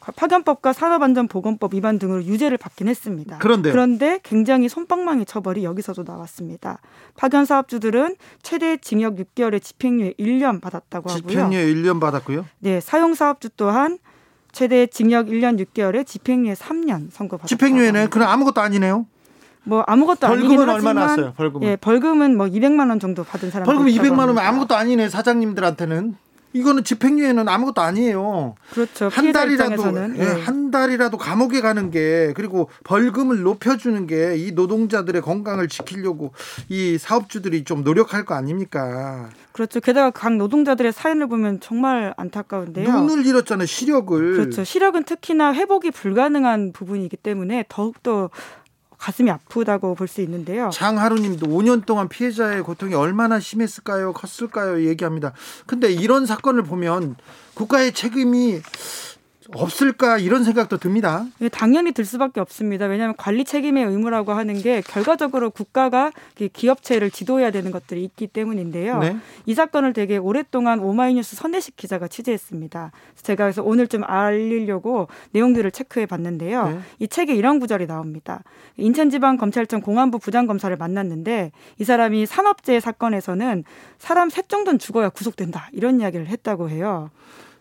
파견법과 산업안전보건법 위반 등으로 유죄를 받긴 했습니다. 그런데 그런데 굉장히 손방망이 처벌이 여기서도 나왔습니다. 파견 사업주들은 최대 징역 6개월에 집행유예 1년 받았다고 하고요. 집행유예 1년 받았고요. 네, 사용 사업주 또한 최대 징역 1년 6개월에 집행유예 3년 선고받았다. 집행유예는 그럼 아무것도 아니네요. 뭐 아무것도 벌금은 얼마 났어요? 벌금은. 예, 벌금은 뭐 200만 원 정도 받은 사람. 벌금 200만 원이면 아무것도 아니네 사장님들한테는. 이거는 집행유예는 아무것도 아니에요. 그렇죠. 한 달이라도 예, 예. 한 달이라도 감옥에 가는 게 그리고 벌금을 높여주는 게 이 노동자들의 건강을 지키려고 이 사업주들이 좀 노력할 거 아닙니까? 그렇죠. 게다가 각 노동자들의 사연을 보면 정말 안타까운데요. 눈을 잃었잖아요. 시력을. 그렇죠. 시력은 특히나 회복이 불가능한 부분이기 때문에 더욱더 가슴이 아프다고 볼 수 있는데요. 장하루님도 5년 동안 피해자의 고통이 얼마나 심했을까요, 컸을까요 얘기합니다. 근데 이런 사건을 보면 국가의 책임이 없을까 이런 생각도 듭니다. 예, 당연히 들 수밖에 없습니다. 왜냐하면 관리 책임의 의무라고 하는 게 결과적으로 국가가 기업체를 지도해야 되는 것들이 있기 때문인데요. 네. 이 사건을 되게 오랫동안 오마이뉴스 선대식 기자가 취재했습니다. 제가 그래서 오늘 좀 알리려고 내용들을 체크해 봤는데요. 네. 이 책에 이런 구절이 나옵니다. 인천지방검찰청 공안부 부장검사를 만났는데 이 사람이 산업재해 사건에서는 사람 셋 정도는 죽어야 구속된다 이런 이야기를 했다고 해요.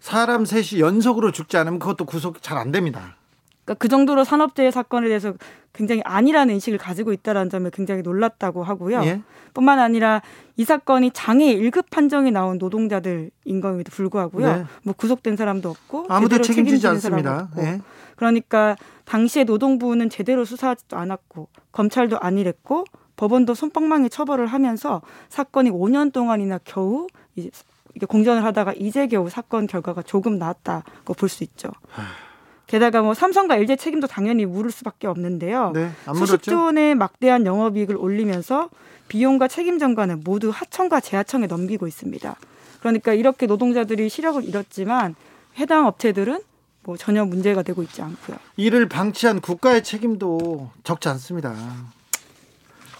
사람 셋이 연속으로 죽지 않으면 그것도 구속 잘 안 됩니다. 그러니까 그 정도로 산업재해 사건에 대해서 굉장히 아니라는 인식을 가지고 있다는 점에 굉장히 놀랐다고 하고요. 예? 뿐만 아니라 이 사건이 장애 1급 판정이 나온 노동자들인 것에도 불구하고요. 네. 뭐 구속된 사람도 없고 아무도 책임지지 않습니다. 예? 그러니까 당시에 노동부는 제대로 수사하지도 않았고 검찰도 안일했고 법원도 손방망이 처벌을 하면서 사건이 5년 동안이나 겨우 공전을 하다가 이제 겨우 사건 결과가 조금 나왔다고 볼 수 있죠. 게다가 뭐 삼성과 LG 책임도 당연히 물을 수밖에 없는데요. 네, 수십조 원의 막대한 영업이익을 올리면서 비용과 책임 전가는 모두 하청과 재하청에 넘기고 있습니다. 그러니까 이렇게 노동자들이 시력을 잃었지만 해당 업체들은 뭐 전혀 문제가 되고 있지 않고요. 이를 방치한 국가의 책임도 적지 않습니다.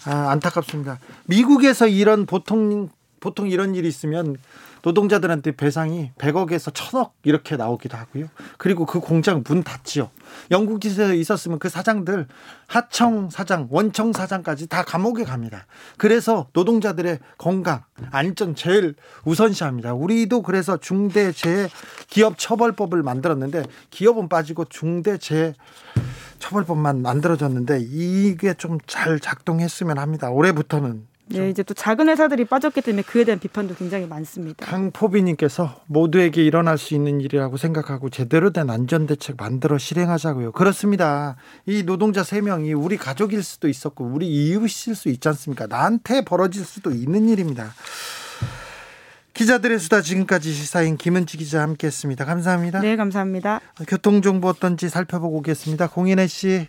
아, 안타깝습니다. 미국에서 이런 보통 보통 이런 일이 있으면 노동자들한테 배상이 100억에서 1000억 이렇게 나오기도 하고요. 그리고 그 공장 문 닫지요. 영국 지사에 있었으면 그 사장들 하청 사장, 원청 사장까지 다 감옥에 갑니다. 그래서 노동자들의 건강, 안전 제일 우선시합니다. 우리도 그래서 중대재해 기업 처벌법을 만들었는데 기업은 빠지고 중대재해 처벌법만 만들어졌는데 이게 좀 잘 작동했으면 합니다. 올해부터는 네, 이제 또 작은 회사들이 빠졌기 때문에 그에 대한 비판도 굉장히 많습니다. 강포비님께서 모두에게 일어날 수 있는 일이라고 생각하고 제대로 된 안전 대책 만들어 실행하자고요. 그렇습니다. 이 노동자 3명이 우리 가족일 수도 있었고 우리 이웃일 수 있지 않습니까? 나한테 벌어질 수도 있는 일입니다. 기자들의 수다 지금까지 시사인 김은지 기자 함께했습니다. 감사합니다. 네, 감사합니다. 교통 정보 어떤지 살펴보고 오겠습니다. 공인혜 씨.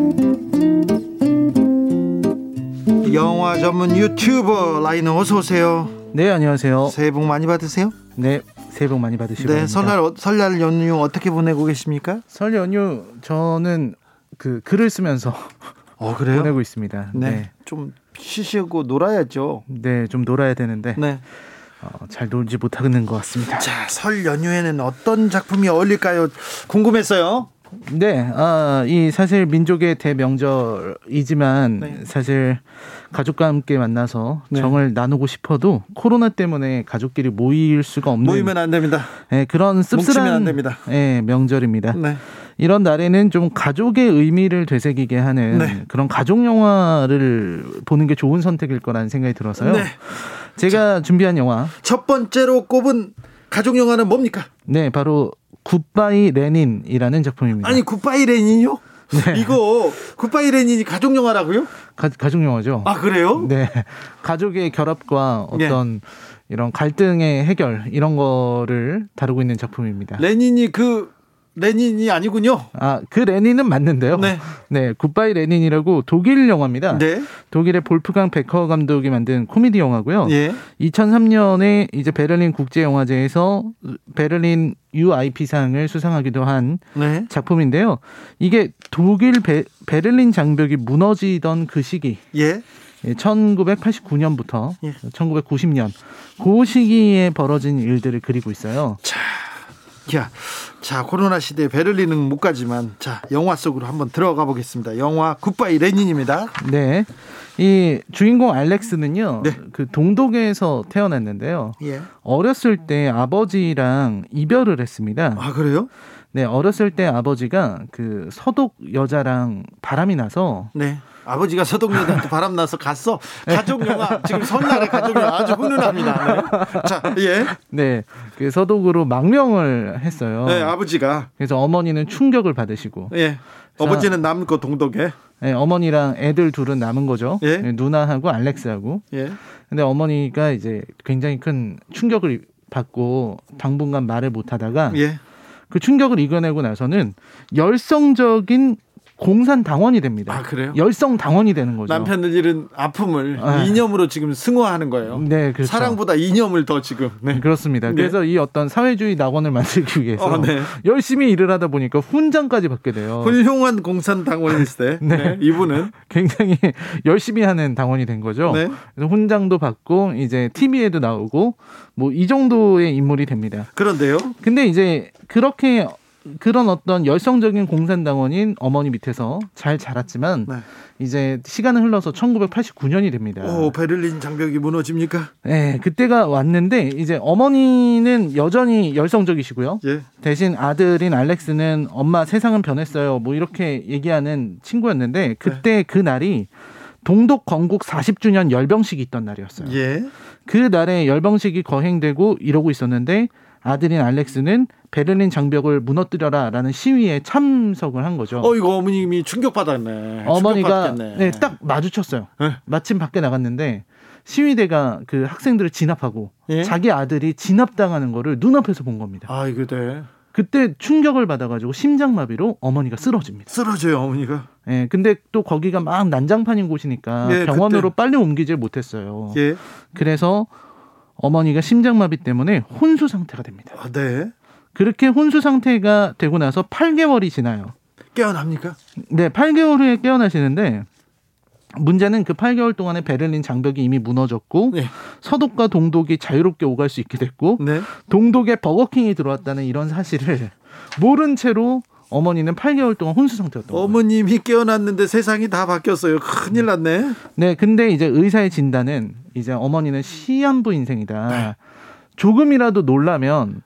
영화 전문 유튜버 라이너 어서 오세요. 네, 안녕하세요. 새해 복 많이 받으세요. 네, 새해 복 많이 받으시고. 네, 설날 설날 연휴 어떻게 보내고 계십니까? 설 연휴 저는 그 글을 쓰면서 어, 그래요? 보내고 있습니다. 네. 네. 좀 쉬시고 놀아야죠. 네, 좀 놀아야 되는데. 네. 어, 잘 놀지 못하는 것 같습니다. 자, 설 연휴에는 어떤 작품이 어울릴까요? 궁금했어요. 네, 아, 이 사실 민족의 대명절이지만 네. 사실 가족과 함께 만나서 네. 정을 나누고 싶어도 코로나 때문에 가족끼리 모일 수가 없는 모이면 안 됩니다. 네, 그런 씁쓸한 네, 명절입니다. 네. 이런 날에는 좀 가족의 의미를 되새기게 하는 네. 그런 가족 영화를 보는 게 좋은 선택일 거라는 생각이 들어서요. 네. 제가 자, 준비한 영화 첫 번째로 꼽은 가족 영화는 뭡니까? 네, 바로 굿바이 레닌이라는 작품입니다. 아니 굿바이 레닌이요? 네. 이거 굿바이 레닌이 가족 영화라고요? 가, 족 영화죠. 아 그래요? 네, 가족의 결합과 어떤 네. 이런 갈등의 해결 이런 거를 다루고 있는 작품입니다. 레닌이 그 레닌이 아니군요. 아, 그 레닌은 맞는데요. 네. 네, 굿바이 레닌이라고 독일 영화입니다. 네. 독일의 볼프강 베커 감독이 만든 코미디 영화고요. 예. 2003년에 이제 베를린 국제 영화제에서 베를린 UIP상을 수상하기도 한 네. 작품인데요. 이게 독일 베, 베를린 장벽이 무너지던 그 시기. 예. 1989년부터 예. 1990년 그 시기에 벌어진 일들을 그리고 있어요. 자, 야, 자 코로나 시대 베를린은 못 가지만 자 영화 속으로 한번 들어가 보겠습니다. 영화 굿바이 레닌입니다. 네, 이 주인공 알렉스는요, 네. 그 동독에서 태어났는데요. 예. 어렸을 때 아버지랑 이별을 했습니다. 아 그래요? 네, 어렸을 때 아버지가 그 서독 여자랑 바람이 나서 네. 아버지가 서동여한테 바람 나서 갔어. 가족 영화 지금 설날에 가족 영화 아주 훈훈합니다. 네. 자, 예. 네, 그 서독으로 망명을 했어요. 네, 아버지가. 그래서 어머니는 충격을 받으시고. 예. 어버지는 거 동독에. 네, 어머니랑 애들 둘은 남은 거죠. 예. 네, 누나하고 알렉스하고. 예. 근데 어머니가 이제 굉장히 큰 충격을 받고 당분간 말을 못 하다가 예. 그 충격을 이겨내고 나서는 열성적인 공산 당원이 됩니다. 아 그래요? 열성 당원이 되는 거죠. 남편을 잃은 아픔을 아. 이념으로 지금 승화하는 거예요. 네, 그렇죠. 사랑보다 이념을 더 지금. 네. 그렇습니다. 네. 그래서 이 어떤 사회주의 낙원을 만들기 위해서 어, 네. 열심히 일을 하다 보니까 훈장까지 받게 돼요. 훌륭한 공산 당원일세. [LAUGHS] 네. 네. 이분은 굉장히 [LAUGHS] 열심히 하는 당원이 된 거죠. 네. 그래서 훈장도 받고 이제 TV에도 나오고 뭐 이 정도의 인물이 됩니다. 그런데요. 근데 이제 그렇게 그런 어떤 열성적인 공산당원인 어머니 밑에서 잘 자랐지만 네. 이제 시간은 흘러서 1989년이 됩니다. 오, 베를린 장벽이 무너집니까? 네, 그때가 왔는데 이제 어머니는 여전히 열성적이시고요. 예. 대신 아들인 알렉스는 엄마 세상은 변했어요. 뭐 이렇게 얘기하는 친구였는데 그때 네. 그 날이 동독 건국 40주년 열병식이 있던 날이었어요. 예. 그 날에 열병식이 거행되고 이러고 있었는데 아들인 알렉스는 베를린 장벽을 무너뜨려라라는 시위에 참석을 한 거죠. 어 이거 어머님이 충격받았네. 어머니가 네, 딱 마주쳤어요. 네. 마침 밖에 나갔는데 시위대가 그 학생들을 진압하고 예? 자기 아들이 진압당하는 거를 눈앞에서 본 겁니다. 아 이거 네. 그때 충격을 받아가지고 심장마비로 어머니가 쓰러집니다. 쓰러져요 어머니가. 예, 네, 근데 또 거기가 막 난장판인 곳이니까 예, 병원으로 그때. 빨리 옮기질 못했어요. 예. 그래서 어머니가 심장마비 때문에 혼수 상태가 됩니다. 아, 네. 그렇게 혼수 상태가 되고 나서 8개월이 지나요. 깨어납니까? 네, 8개월 후에 깨어나시는데 문제는 그 8개월 동안에 베를린 장벽이 이미 무너졌고 네. 서독과 동독이 자유롭게 오갈 수 있게 됐고 네. 동독에 버거킹이 들어왔다는 이런 사실을 모른 채로 어머니는 8개월 동안 혼수 상태였던 거예요. 어머님이 깨어났는데 세상이 다 바뀌었어요. 큰일 났네. 네, 근데 이제 의사의 진단은 이제 어머니는 시한부 인생이다. 네. 조금이라도 놀라면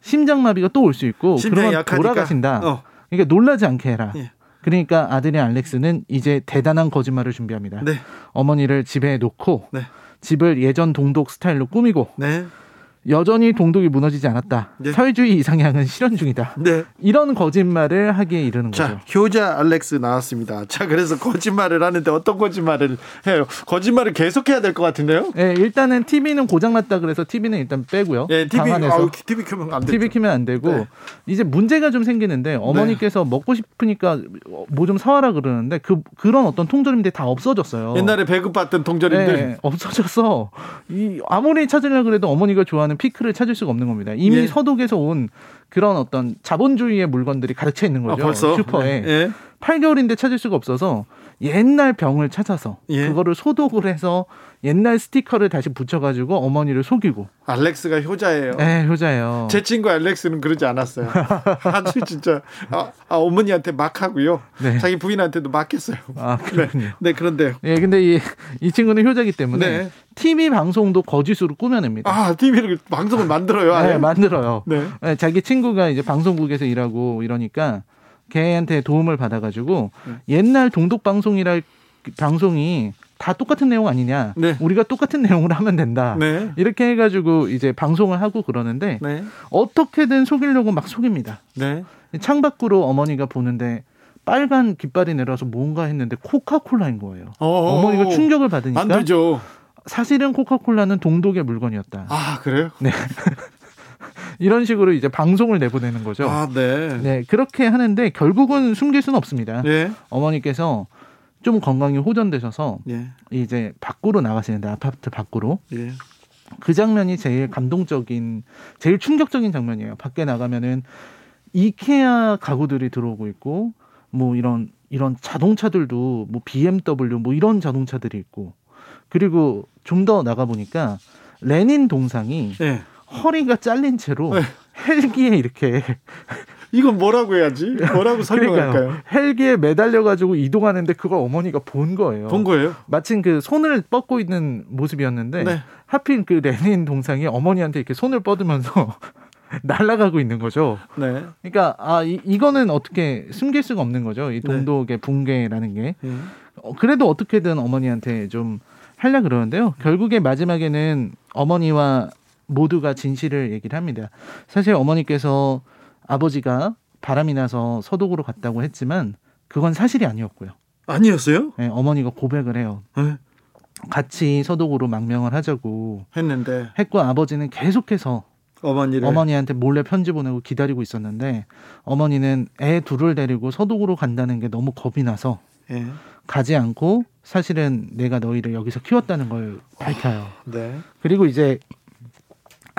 심장마비가 또 올 수 있고 그러면 약하니까. 돌아가신다. 어. 그러니까 놀라지 않게 해라. 예. 그러니까 아들이 알렉스는 이제 대단한 거짓말을 준비합니다. 네. 어머니를 집에 놓고 네. 집을 예전 동독 스타일로 꾸미고 네. 여전히 동독이 무너지지 않았다. 네. 사회주의 이상향은 실현 중이다. 네. 이런 거짓말을 하기에 이르는 자, 거죠. 효자 알렉스 나왔습니다. 자, 그래서 거짓말을 하는데 어떤 거짓말을 해요? 거짓말을 계속해야 될 것 같은데요? 네, 일단은 TV는 고장났다 그래서 TV는 일단 빼고요. 네, TV, 아우, TV 켜면 안 되죠. TV 켜면 안 되고 네. 이제 문제가 좀 생기는데 어머니께서 네. 먹고 싶으니까 뭐 좀 사와라 그러는데 그 그런 어떤 통조림들이 다 없어졌어요. 옛날에 배급 받던 통조림들 네, 없어져서 이 아무리 찾으려 그래도 어머니가 좋아하는 좋아하는 피크를 찾을 수가 없는 겁니다. 이미 예. 서독에서 온 그런 어떤 자본주의의 물건들이 가득 차 있는 거죠. 아, 벌써? 슈퍼에. 예. 8개월인데 찾을 수가 없어서 옛날 병을 찾아서 예. 그거를 소독을 해서 옛날 스티커를 다시 붙여가지고 어머니를 속이고. 알렉스가 효자예요. 네, 효자예요. 제 친구 알렉스는 그러지 않았어요. [LAUGHS] 아주 진짜 아, 아, 어머니한테 막 하고요. 네. 자기 부인한테도 막 했어요. 아, 그렇군요. 네, 네 그런데요. 예, 네, 근데 이, 이 친구는 효자기 때문에 네. TV 방송도 거짓으로 꾸며냅니다. 아, TV를 방송을 만들어요. 네, 만들어요. 네. 네. 자기 친구가 이제 방송국에서 일하고 이러니까 걔한테 도움을 받아가지고 네. 옛날 동독 방송이랄 방송이 다 똑같은 내용 아니냐? 네. 우리가 똑같은 내용을 하면 된다. 네. 이렇게 해가지고 이제 방송을 하고 그러는데 네. 어떻게든 속이려고 막 속입니다. 네. 창밖으로 어머니가 보는데 빨간 깃발이 내려서 뭔가 했는데 코카콜라인 거예요. 어어. 어머니가 충격을 받으니까. 안 되죠. 사실은 코카콜라는 동독의 물건이었다. 아 그래요? 네. [LAUGHS] 이런 식으로 이제 방송을 내보내는 거죠. 아, 네. 네, 그렇게 하는데 결국은 숨길 수는 없습니다. 네. 어머니께서 좀 건강이 호전되셔서 예. 이제 밖으로 나가시는데 아파트 밖으로 예. 그 장면이 제일 감동적인 제일 충격적인 장면이에요. 밖에 나가면은 이케아 가구들이 들어오고 있고 뭐 이런 이런 자동차들도 뭐 BMW 뭐 이런 자동차들이 있고 그리고 좀 더 나가 보니까 레닌 동상이 예. 허리가 잘린 채로 네. 헬기에 이렇게 [LAUGHS] 이건 뭐라고 해야지? 뭐라고 설명할까요? 헬기에 매달려 가지고 이동하는데 그걸 어머니가 본 거예요. 본 거예요? 마침 그 손을 뻗고 있는 모습이었는데 네. 하필 그 레닌 동상이 어머니한테 이렇게 손을 뻗으면서 [LAUGHS] 날아가고 있는 거죠. 네. 그러니까 아 이, 이거는 어떻게 숨길 수가 없는 거죠. 이 네. 동독의 붕괴라는 게. 네. 어, 그래도 어떻게든 어머니한테 좀 하려 그러는데요. 결국에 마지막에는 어머니와 모두가 진실을 얘기를 합니다. 사실 어머니께서 아버지가 바람이 나서 서독으로 갔다고 했지만 그건 사실이 아니었고요. 아니었어요? 네, 어머니가 고백을 해요. 네. 같이 서독으로 망명을 하자고 했는데 했고 아버지는 계속해서 어머니를 어머니한테 몰래 편지 보내고 기다리고 있었는데 어머니는 애 둘을 데리고 서독으로 간다는 게 너무 겁이 나서 예. 가지 않고 사실은 내가 너희를 여기서 키웠다는 걸 밝혀요. 네. 그리고 이제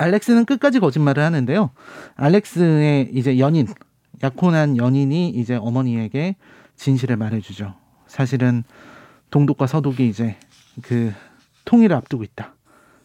알렉스는 끝까지 거짓말을 하는데요. 알렉스의 이제 연인, 약혼한 연인이 이제 어머니에게 진실을 말해주죠. 사실은 동독과 서독이 이제 그 통일을 앞두고 있다.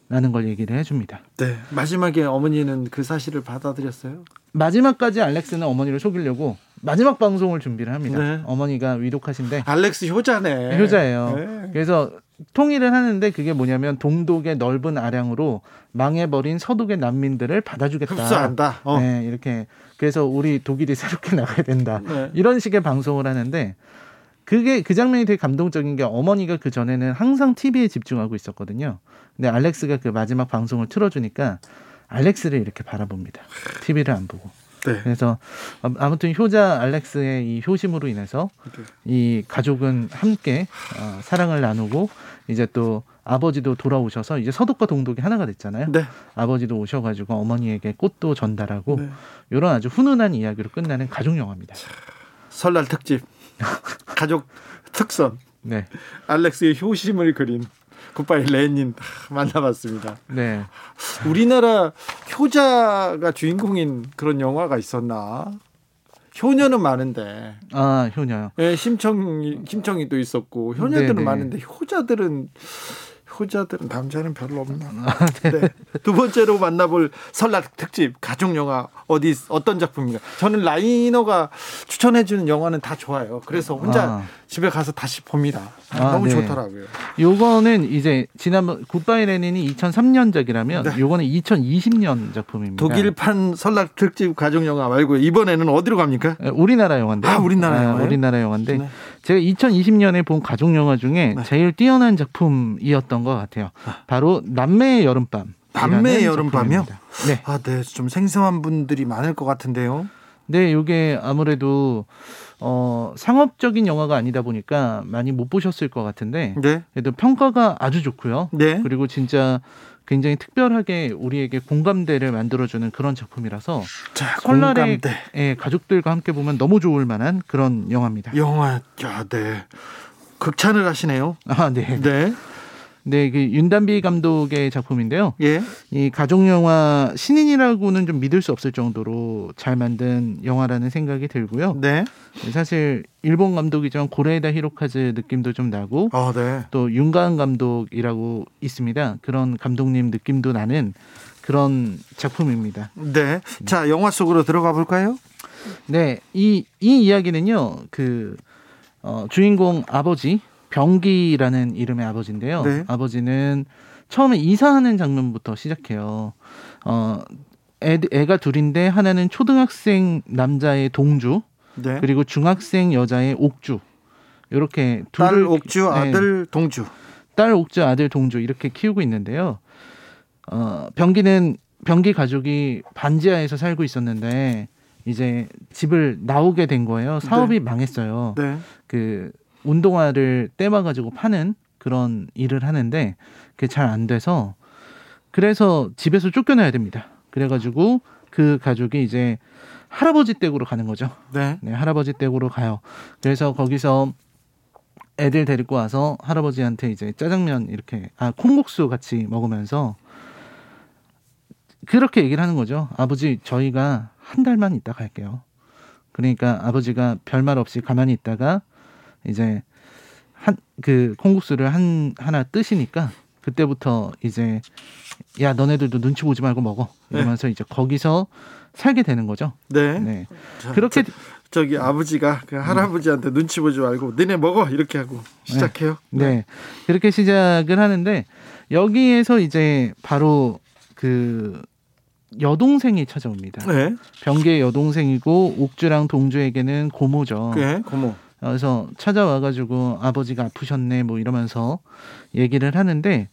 라는 걸 얘기를 해줍니다. 네. 마지막에 어머니는 그 사실을 받아들였어요? 마지막까지 알렉스는 어머니를 속이려고 마지막 방송을 준비를 합니다. 네. 어머니가 위독하신데 알렉스 효자네. 효자예요. 네. 그래서 통일을 하는데 그게 뭐냐면 동독의 넓은 아량으로 망해버린 서독의 난민들을 받아주겠다. 흡수한다. 어. 네, 이렇게 그래서 우리 독일이 [LAUGHS] 새롭게 나가야 된다. 네. 이런 식의 방송을 하는데 그게 그 장면이 되게 감동적인 게 어머니가 그 전에는 항상 TV에 집중하고 있었거든요. 근데 알렉스가 그 마지막 방송을 틀어주니까 알렉스를 이렇게 바라봅니다. TV를 안 보고. 네. 그래서 아무튼 효자 알렉스의 이 효심으로 인해서 네. 이 가족은 함께 어, 사랑을 나누고 이제 또 아버지도 돌아오셔서 이제 서독과 동독이 하나가 됐잖아요. 네. 아버지도 오셔가지고 어머니에게 꽃도 전달하고 네. 이런 아주 훈훈한 이야기로 끝나는 가족 영화입니다. 설날 특집 가족 특선. 네. 알렉스의 효심을 그린 굿바이 레닌 만나봤습니다. 네. 우리나라 효자가 주인공인 그런 영화가 있었나? 효녀는 많은데. 아, 효녀요. 예, 심청 심청이 또 있었고 효녀들은 네네. 많은데 효자들은 효자들은 남자는 별로 없나. [LAUGHS] 아, 네. 네. 두 번째로 만나볼 설날 특집 가족 영화 어디 어떤 작품입니까? 저는 라이너가 추천해 주는 영화는 다 좋아요. 그래서 혼자 아. 집에 가서 다시 봅니다. 아, 너무 네. 좋더라고요. 요거는 이제 지난번 굿바이 레닌이 2003년작이라면 네. 요거는 2020년 작품입니다. 독일판 설날 특집 가족 영화 말고 이번에는 어디로 갑니까? 우리나라 영화인데. 아, 우리나라 영화. 아, 우리나라 영화인데 네. 제가 2020년에 본 가족 영화 중에 네. 제일 뛰어난 작품이었던 것 같아요. 아. 바로 남매의 여름밤. 남매의 여름밤이요? 네. 아, 네. 좀 생소한 분들이 많을 것 같은데요. 네, 이게 아무래도 어, 상업적인 영화가 아니다 보니까 많이 못 보셨을 것 같은데 네. 그래도 평가가 아주 좋고요. 네. 그리고 진짜 굉장히 특별하게 우리에게 공감대를 만들어주는 그런 작품이라서 자, 설날에 예, 가족들과 함께 보면 너무 좋을 만한 그런 영화입니다. 영화, 야, 네. 극찬을 하시네요. 아, 네. 네. 네, 그 윤단비 감독의 작품인데요. 예. 이 가족 영화 신인이라고는 좀 믿을 수 없을 정도로 잘 만든 영화라는 생각이 들고요. 네. 사실 일본 감독이지만 고레에다 히로카즈 느낌도 좀 나고 아, 네. 또 윤가은 감독이라고 있습니다. 그런 감독님 느낌도 나는 그런 작품입니다. 네. 자, 영화 속으로 들어가 볼까요? 네. 이, 이 이야기는요, 그, 어, 주인공 아버지, 병기라는 이름의 아버지인데요. 네. 아버지는 처음에 이사하는 장면부터 시작해요. 어, 애, 애가 둘인데 하나는 초등학생 남자의 동주, 네. 그리고 중학생 여자의 옥주. 이렇게 둘 옥주, 네. 아들 동주. 딸 옥주, 아들 동주 이렇게 키우고 있는데요. 어, 병기는 병기 가족이 반지하에서 살고 있었는데 이제 집을 나오게 된 거예요. 사업이 네. 망했어요. 네. 그 운동화를 떼봐가지고 파는 그런 일을 하는데 그게 잘 안 돼서 그래서 집에서 쫓겨나야 됩니다. 그래가지고 그 가족이 이제 할아버지 댁으로 가는 거죠. 네. 네, 할아버지 댁으로 가요. 그래서 거기서 애들 데리고 와서 할아버지한테 이제 짜장면 이렇게 아 콩국수 같이 먹으면서 그렇게 얘기를 하는 거죠. 아버지 저희가 한 달만 있다 갈게요. 그러니까 아버지가 별말 없이 가만히 있다가 이제 한 그 콩국수를 한 하나 뜨시니까 그때부터 이제 야 너네들도 눈치 보지 말고 먹어 이러면서 네. 이제 거기서 살게 되는 거죠. 네. 네. 자, 그렇게 저, 기 아버지가 그 할아버지한테 음. 눈치 보지 말고 너네 먹어 이렇게 하고 시작해요. 네. 네. 그렇게 시작을 하는데 여기에서 이제 바로 그 여동생이 찾아옵니다. 네. 병계 여동생이고 옥주랑 동주에게는 고모죠. 네, 고모. 그래서 찾아와가지고 아버지가 아프셨네 뭐 이러면서 얘기를 하는데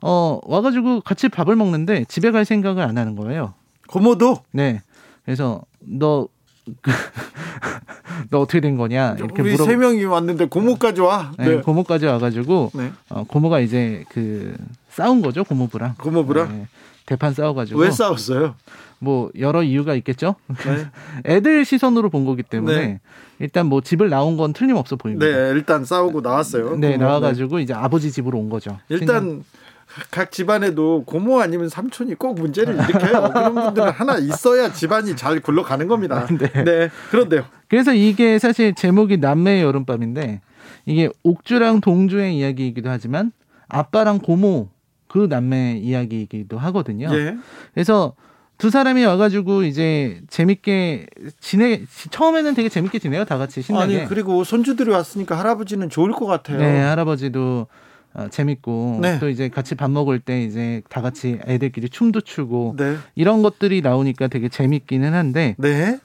어 와가지고 같이 밥을 먹는데 집에 갈 생각을 안 하는 거예요. 고모도? 네. 그래서 너, [LAUGHS] 너 어떻게 된 거냐 이렇게 우리 물어. 세 명이 왔는데 고모까지 와. 네. 네. 고모까지 와가지고 네. 어, 고모가 이제 그 싸운 거죠 고모부랑. 고모부랑. 네. 대판 싸워가지고. 왜 싸웠어요? 뭐 여러 이유가 있겠죠. 네. [LAUGHS] 애들 시선으로 본 거기 때문에 네. 일단 뭐 집을 나온 건 틀림없어 보입니다. 네, 일단 싸우고 나왔어요. 네, 나와가지고 이제 아버지 집으로 온 거죠. 일단 신장. 각 집안에도 고모 아니면 삼촌이 꼭 문제를 일으켜요. 그런 분들은 하나 있어야 집안이 잘 굴러가는 겁니다. [LAUGHS] 네. 네. 그런데요. 그래서 이게 사실 제목이 남매의 여름밤인데 이게 옥주랑 동주의 이야기이기도 하지만 아빠랑 고모 그 남매 이야기이기도 하거든요. 예. 그래서 두 사람이 와가지고 이제 재밌게 지내 처음에는 되게 재밌게 지내요 다 같이 신나게. 아니 그리고 손주들이 왔으니까 할아버지는 좋을 것 같아요. 네 할아버지도 어, 재밌고 네. 또 이제 같이 밥 먹을 때 이제 다 같이 애들끼리 춤도 추고 네. 이런 것들이 나오니까 되게 재밌기는 한데. 네.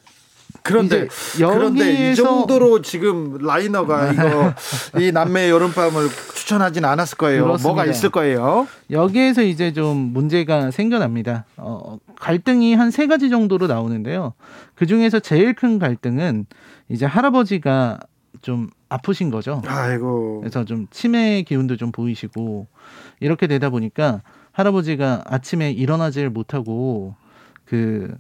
그런데 그런데 이 정도로 지금 라이너가 이거 [LAUGHS] 이 남매 여름밤을 추천하진 않았을 거예요. 그렇습니다. 뭐가 있을 거예요. 여기에서 이제 좀 문제가 생겨납니다. 어, 갈등이 한 세 가지 정도로 나오는데요. 그 중에서 제일 큰 갈등은 이제 할아버지가 좀 아프신 거죠. 아이고. 그래서 좀 치매 기운도 좀 보이시고 이렇게 되다 보니까 할아버지가 아침에 일어나질 못하고 그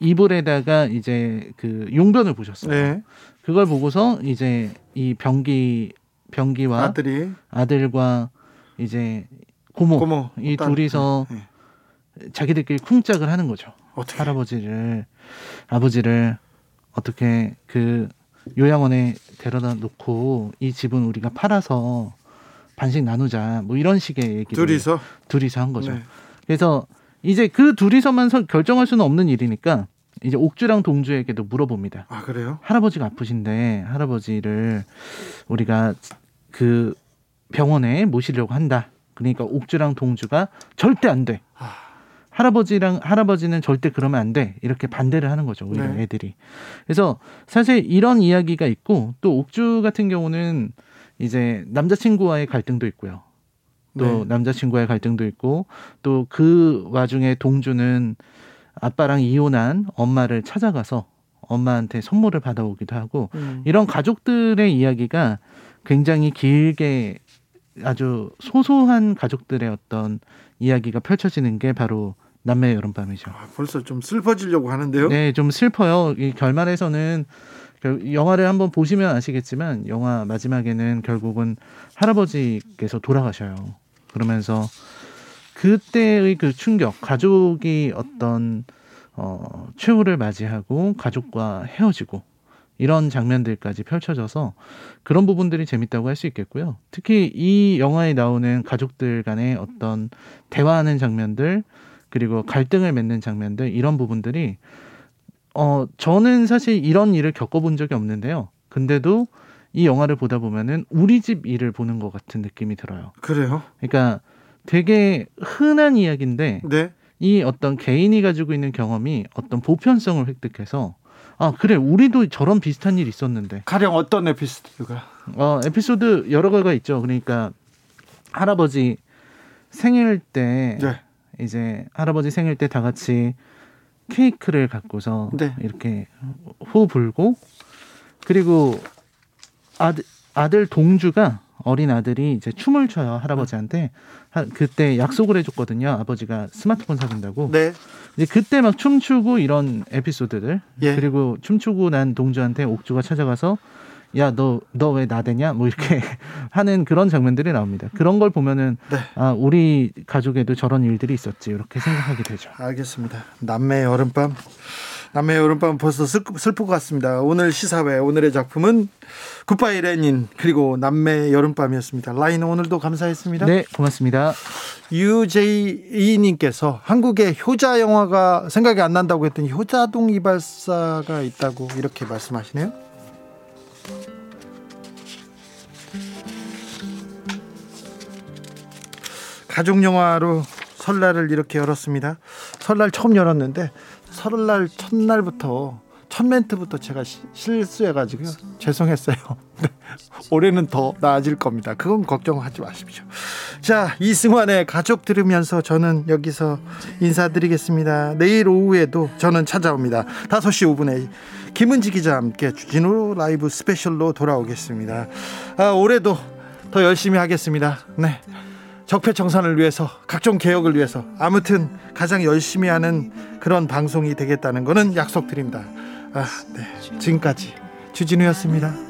이불에다가 이제 그 용변을 보셨어요. 네. 그걸 보고서 이제 이 병기 병기와 아들이 아들과 이제 고모, 고모 이 딸. 둘이서 네. 자기들끼리 쿵짝을 하는 거죠. 어떻게? 할아버지를 아버지를 어떻게 그 요양원에 데려다 놓고 이 집은 우리가 팔아서 반씩 나누자 뭐 이런 식의 얘기 둘이서 둘이서 한 거죠. 네. 그래서 이제 그 둘이서만 결정할 수는 없는 일이니까 이제 옥주랑 동주에게도 물어봅니다. 아 그래요? 할아버지가 아프신데 할아버지를 우리가 그 병원에 모시려고 한다. 그러니까 옥주랑 동주가 절대 안 돼. 아. 할아버지랑 할아버지는 절대 그러면 안 돼. 이렇게 반대를 하는 거죠. 우리 네. 애들이. 그래서 사실 이런 이야기가 있고 또 옥주 같은 경우는 이제 남자친구와의 갈등도 있고요. 또 네. 남자친구와의 갈등도 있고 또 그 와중에 동주는 아빠랑 이혼한 엄마를 찾아가서 엄마한테 선물을 받아오기도 하고 음. 이런 가족들의 이야기가 굉장히 길게 아주 소소한 가족들의 어떤 이야기가 펼쳐지는 게 바로 남매 여름밤이죠. 아, 벌써 좀 슬퍼지려고 하는데요. 네, 좀 슬퍼요. 이 결말에서는 영화를 한번 보시면 아시겠지만 영화 마지막에는 결국은 할아버지께서 돌아가셔요. 그러면서 그때의 그 충격, 가족이 어떤 어, 최후를 맞이하고 가족과 헤어지고 이런 장면들까지 펼쳐져서 그런 부분들이 재밌다고 할 수 있겠고요. 특히 이 영화에 나오는 가족들 간의 어떤 대화하는 장면들 그리고 갈등을 맺는 장면들 이런 부분들이 어 저는 사실 이런 일을 겪어본 적이 없는데요. 근데도 이 영화를 보다 보면은 우리 집 일을 보는 것 같은 느낌이 들어요. 그래요? 그러니까 되게 흔한 이야기인데 네. 이 어떤 개인이 가지고 있는 경험이 어떤 보편성을 획득해서 아 그래 우리도 저런 비슷한 일 있었는데 가령 어떤 에피소드가 어 에피소드 여러 가지가 있죠 그러니까 할아버지 생일 때 네. 이제 할아버지 생일 때 다 같이 케이크를 갖고서 네. 이렇게 후 불고 그리고 아들 아들 동주가 어린 아들이 이제 춤을 춰요 할아버지한테. 그때 약속을 해줬거든요 아버지가 스마트폰 사준다고. 네. 이제 그때 막 춤추고 이런 에피소드들. 예. 그리고 춤추고 난 동주한테 옥주가 찾아가서 야 너 너 왜 나대냐? 뭐 이렇게 [LAUGHS] 하는 그런 장면들이 나옵니다. 그런 걸 보면은 네. 아 우리 가족에도 저런 일들이 있었지 이렇게 생각하게 되죠. 알겠습니다. 남매 여름밤 남해 여름밤 벌써 슬프, 슬플 것 같습니다. 오늘 시사회 오늘의 작품은 굿바이 레닌 그리고 남매 여름밤이었습니다. 라인 오늘도 감사했습니다. 네, 고맙습니다. 유제이님께서 한국에 효자 영화가 생각이 안 난다고 했더니 효자동 이발사가 있다고 이렇게 말씀하시네요. 가족 영화로 설날을 이렇게 열었습니다. 설날 처음 열었는데 설날 첫날부터 첫 멘트부터 제가 시, 실수해가지고 죄송했어요. [LAUGHS] 네, 올해는 더 나아질 겁니다. 그건 걱정하지 마십시오. 자, 이승환의 가족 들으면서 저는 여기서 인사드리겠습니다. 내일 오후에도 저는 찾아옵니다. 5시 5분에 김은지 기자와 함께 주진우 라이브 스페셜로 돌아오겠습니다. 아, 올해도 더 열심히 하겠습니다. 네. 적폐청산을 위해서 각종 개혁을 위해서 아무튼 가장 열심히 하는 그런 방송이 되겠다는 것은 약속드립니다. 아, 네. 지금까지 주진우였습니다.